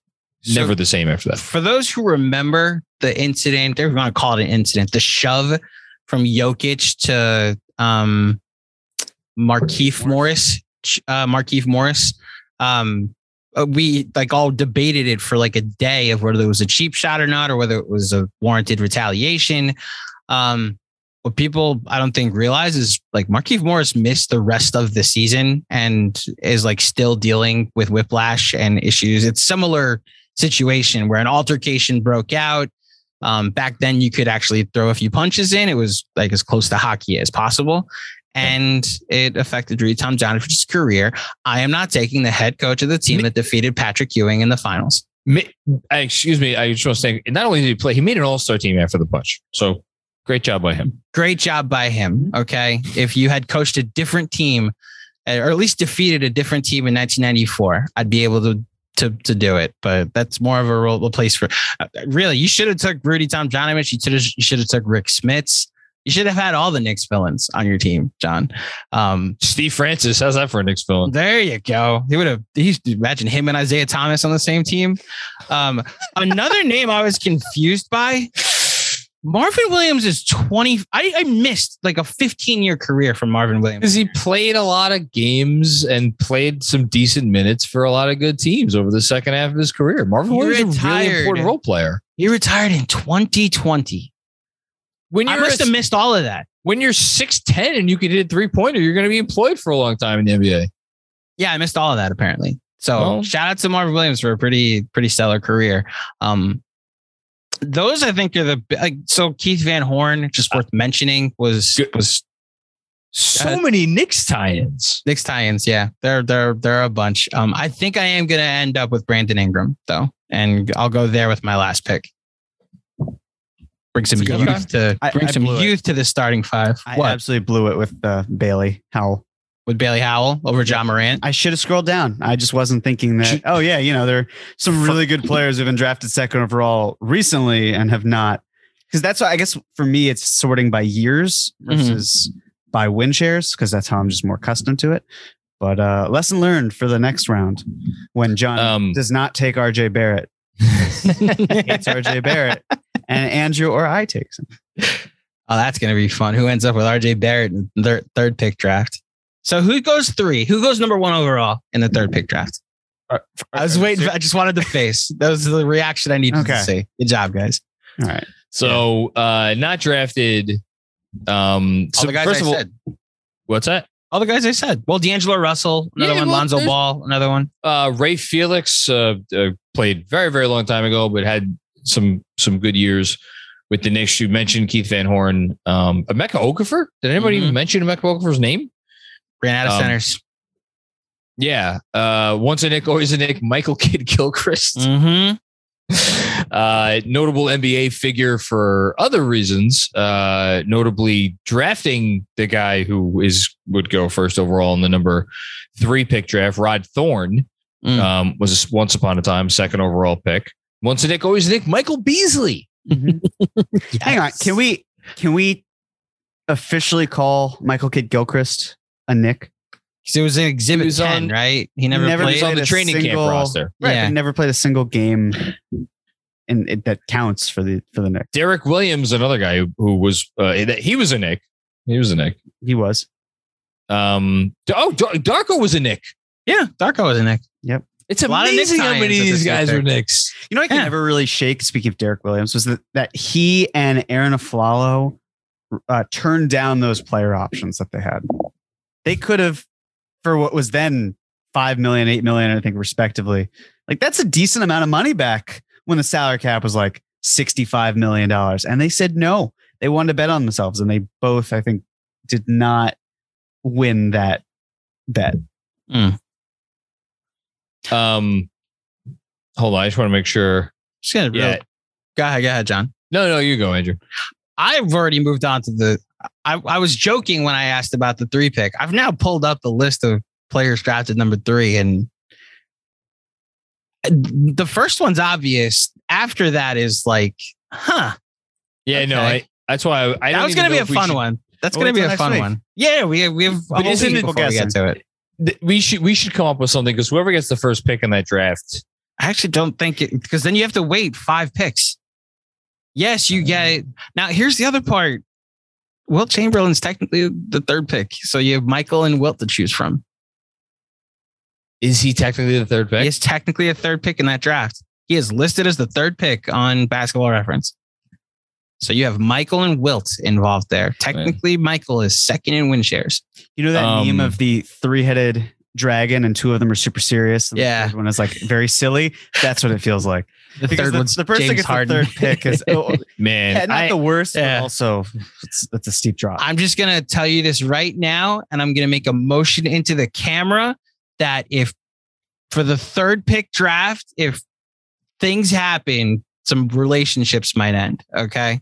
never the same after that. For those who remember the incident, you want to call it an incident, the shove from Jokic to um, Markieff Morris, uh, Markieff Morris. Um, uh, we like all debated it for like a day of whether it was a cheap shot or not, or whether it was a warranted retaliation. Um, what people I don't think realize is like Markieff Morris missed the rest of the season and is like still dealing with whiplash and issues. It's similar situation where an altercation broke out. Um, back then, you could actually throw a few punches in. It was like as close to hockey as possible. And it affected Rudy Tomjanovich's career. I am not taking the head coach of the team that defeated Patrick Ewing in the finals. Excuse me, I just want to say not only did he play, he made an All Star team after the punch. So great job by him. Great job by him. Okay. If you had coached a different team, uh, or at least defeated a different team in 1994, I'd be able to to to do it. But that's more of a role a place for. Uh, really, you should have took Rudy Tomjanovich. You should have you should have took Rick Smits. You should have had all the Knicks villains on your team, John. Um, Steve Francis, how's that for a Knicks villain? there you go. He would have. He imagine him and Isiah Thomas on the same team. Um, another name I was confused by. Marvin Williams is 20. I, I missed like a 15 year career from Marvin Williams. Because he played a lot of games and played some decent minutes for a lot of good teams over the second half of his career. Marvin He Williams is a really retired. important role player. He retired in 2020. When you're must have missed all of that. when you're six ten and you can hit a three pointer, you're going to be employed for a long time in the NBA. Yeah, I missed all of that apparently. So Well- shout out to Marvin Williams for a pretty pretty stellar career. Um, those I think are the like so Keith Van Horn just worth mentioning was Good. was So Uh, many Knicks tie-ins. Knicks tie-ins. Yeah, there are they're a bunch. Um, I think I am gonna end up with Brandon Ingram though, and I'll go there with my last pick. Bring some youth to I- bring I some blew it. youth to the starting five. I what absolutely blew it with uh, Bailey Howell. With Bailey Howell over Ja Morant? I should have scrolled down. I just wasn't thinking that. Oh yeah, you know there are some really good players who've been drafted second overall recently and have not. Because that's why I guess for me it's sorting by years versus by win shares because that's how I'm just more accustomed to it. But uh, lesson learned for the next round when John Um, does not take RJ Barrett, it's RJ Barrett, and Andrew or I takes him. Oh, that's going to be fun. Who ends up with RJ Barrett in the third, third pick draft? So who goes three? Who goes number one overall in the third pick draft? I was waiting. For, I just wanted the face. That was the reaction I needed Okay. to see. Good job, guys. All right. So uh not drafted. Um All so the guys first I of all, said. what's that? All the guys I said. Well, D'Angelo Russell, another Yeah, one. well, Lonzo Ball, another one. Uh, Ray Felix uh, uh, played very very long time ago, but had some some good years with the Knicks. You mentioned Keith Van Horn, um, Emeka Okafor. Did anybody Mhm. even mention Emeka Okafor's name? Ran out of Um, centers. Yeah, uh, once a Knick, always a Knick. Michael Kidd Gilchrist. Mm-hmm. uh, notable NBA figure for other reasons, uh, notably drafting the guy who is would go first overall in the number three pick draft. Rod Thorn Mm. um, was once upon a time second overall pick. Once a Knick, always a Knick. Michael Beasley. Hang on. Can we can we officially call Michael Kidd Gilchrist a Knick? Because it was an exhibit was 10, on- right? He never, never played. He on the a training single- camp roster. Right. Yeah. But never played a single game and it, that counts for the for the Knicks. Derrick Williams, another guy who, who was uh, he was a Knick. He was a Knick. He was. Um, oh, Dar- Darko was a Knick. Yeah, Darko was a Knick. Yep. It's A lot of Knick amazing how many of these guys pick. were Knicks. You know, I can Yeah. never really shake. Speaking of Derrick Williams, was that that he and Arron Afflalo uh, turned down those player options that they had. They could have, for what was then five million, eight million, I think, respectively. Like that's a decent amount of money back when the salary cap was like sixty-five million dollars, and they said no. They wanted to bet on themselves, and they both, I think, did not win that bet. Um, hold on, I just want to make sure. Just gonna Yeah. Go ahead, go ahead, John. No, no, you go, Andrew. I've already moved on to the. I, I was joking when I asked about the three pick. I've now pulled up the list of players drafted number three, and the first one's obvious. After that is like, huh? Yeah, no, I, that's why I, I that was going to be a fun should- one. That's We'll going to be a fun week. one. Yeah, we we have But isn't it before we get to it. th- We should we should come up with something because whoever gets the first pick in that draft, I actually don't think it because then you have to wait five picks. Yes, you uh, get it. Now, here's the other part. Wilt Chamberlain's technically the third pick. So you have Michael and Wilt to choose from. is he technically the third He pick? is technically a third pick in that draft. He is listed as the third pick on basketball reference. So you have Michael and Wilt involved there. Technically, Michael is second in win shares. You know that Um, meme of the three-headed dragon and two of them are super serious. And Yeah. the third one is like very silly. That's what it feels like. The Because third the, one's the person James gets Harden. the third pick is oh, oh Man, yeah, not I- the worst, yeah. but also it's, it's a steep drop. I'm just going to tell you this right now, and I'm going to make a motion into the camera that if for the third pick draft, if things happen, some relationships might end. Okay.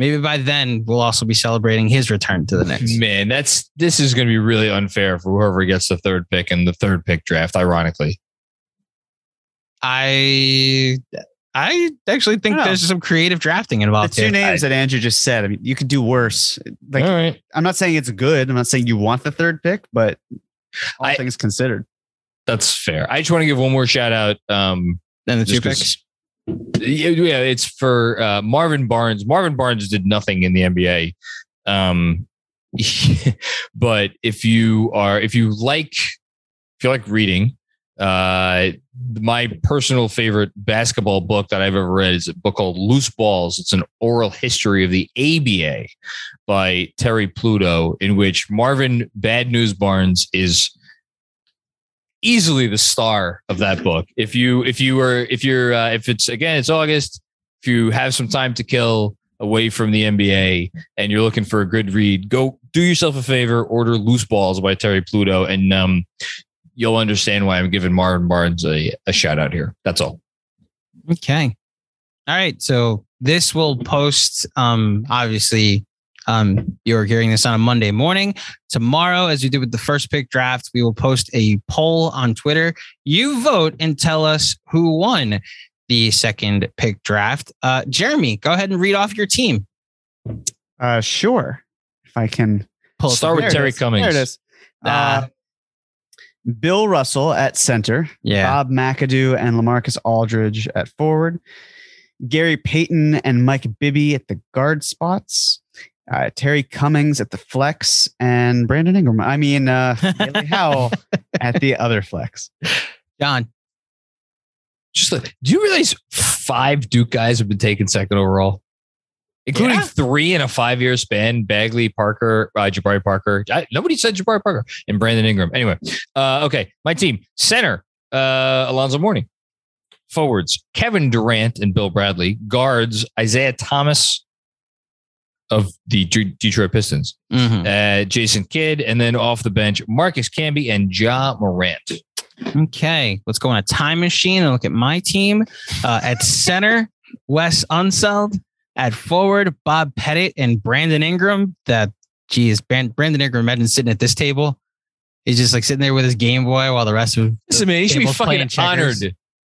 Maybe by then we'll also be celebrating his return to the Knicks. man, that's this is going to be really unfair for whoever gets the third pick in the third pick draft. Ironically, I I actually think I there's some creative drafting involved. the two here. names that Andrew just said. I mean, you could do worse. Like, all right, I'm not saying it's good. I'm not saying you want the third pick, but all I- things considered, that's fair. I just want to give one more shout out. Um, and the two picks. Yeah, it's for uh, Marvin Barnes. Marvin Barnes did nothing in the NBA. Um, but if you are, if you like, if you like reading, uh, my personal favorite basketball book that I've ever read is a book called Loose Balls. It's an oral history of the ABA by Terry Pluto, in which Marvin Bad News Barnes is easily the star of that book. If you if you were if you're uh, if it's again it's August, if you have some time to kill away from the NBA and you're looking for a good read, go do yourself a favor, order Loose Balls by Terry Pluto, and um, you'll understand why I'm giving Marvin Barnes a, a shout out here. That's all. Okay. All right. So this will post um obviously um you're hearing this on a Monday morning. Tomorrow, as we did with the first pick draft, we will post a poll on Twitter. You vote and tell us who won the second pick draft. Uh Jeremy, go ahead and read off your team. uh, sure. If I can Pull Start with Terry. Cummings. There it is. Uh, Ah. Bill Russell at center. Yeah. Bob McAdoo and LaMarcus Aldridge at forward. Gary Payton and Mike Bibby at the guard spots. Uh, Terry Cummings at the flex and Brandon Ingram. I mean, uh, Haley Howell at the other flex. John. Just like, do you realize five Duke guys have been taken second overall, including Yeah? three in a five year span. Bagley, Parker, uh, Jabari Parker. I, nobody said Jabari Parker and Brandon Ingram. Anyway, uh, okay. My team center, uh, Alonzo Mourning. Forwards, Kevin Durant and Bill Bradley. Guards, Isiah Thomas of the D- Detroit Pistons. Mhm. Uh, Jason Kidd. And then off the bench, Marcus Camby and Ja Morant. Okay, let's go on a time machine and look at my team. Uh, at center, Wes Unseld. At forward, Bob Pettit and Brandon Ingram. That, geez, Brandon Ingram, imagine sitting at this table. He's just like sitting there with his Game Boy while the rest of Listen, man, he should be fucking honored.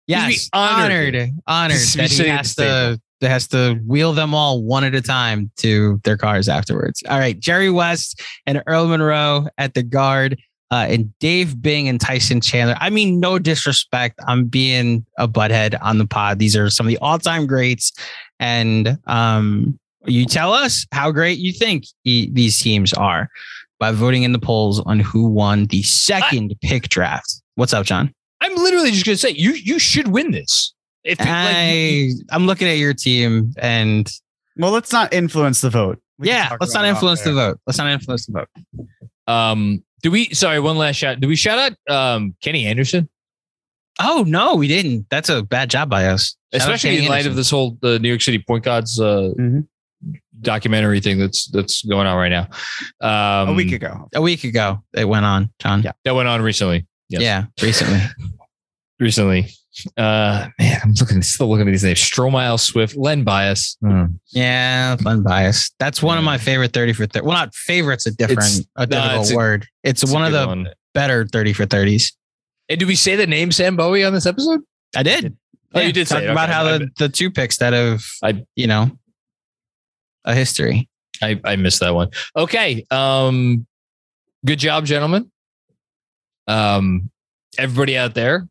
Yes, honored. honored, honored, that he has to has to wheel them all one at a time to their cars afterwards. All right, Jerry West and Earl Monroe at the guard, uh, and Dave Bing and Tyson Chandler. I mean, no disrespect. I'm being a butthead on the pod. These are some of the all-time greats, and um, you tell us how great you think e- these teams are by voting in the polls on who won the second pick draft. What's up, John? I'm literally just gonna say you you should win this. If you, like, I I'm looking at your team and Well, let's not influence the vote. We yeah, let's not influence the vote. Let's not influence the vote. um, do we? Sorry, one last shot. Do we shout out um Kenny Anderson, Oh no, we didn't. That's a bad job by us. Shout especially Kenny in light of this whole the New York City point guards uh, Mhm. documentary thing that's that's going on right now. Um, a week ago. a week ago. It went on, John. Yeah. that went on recently. Yes. Yeah, recently. recently. Uh, man, I'm looking still looking at these names: Stromile, Swift, Len Bias. Hmm. yeah, unbiased. That's one of my favorite thirty for thirty. Well, not favorites. A different, It's- a no, difficult it's a- word. It's, It's one of the one. better thirty for thirties. And did we say the name Sam Bowie on this episode? I did. Oh, you did say talking about how I- the, the two picks that have, I- you know, a history. I, I missed that one. Okay. Um, good job, gentlemen. Um, everybody out there,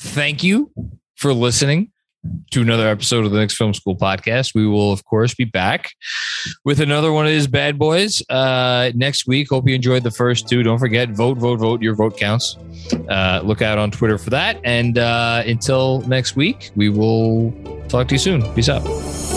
thank you for listening to another episode of the Knicks Film School podcast. We will, of course, be back with another one of these bad boys uh, next week. Hope you enjoyed the first two. Don't forget, vote, vote, vote. Your vote counts. Uh, look out on Twitter for that. And uh, until next week, we will talk to you soon. Peace out.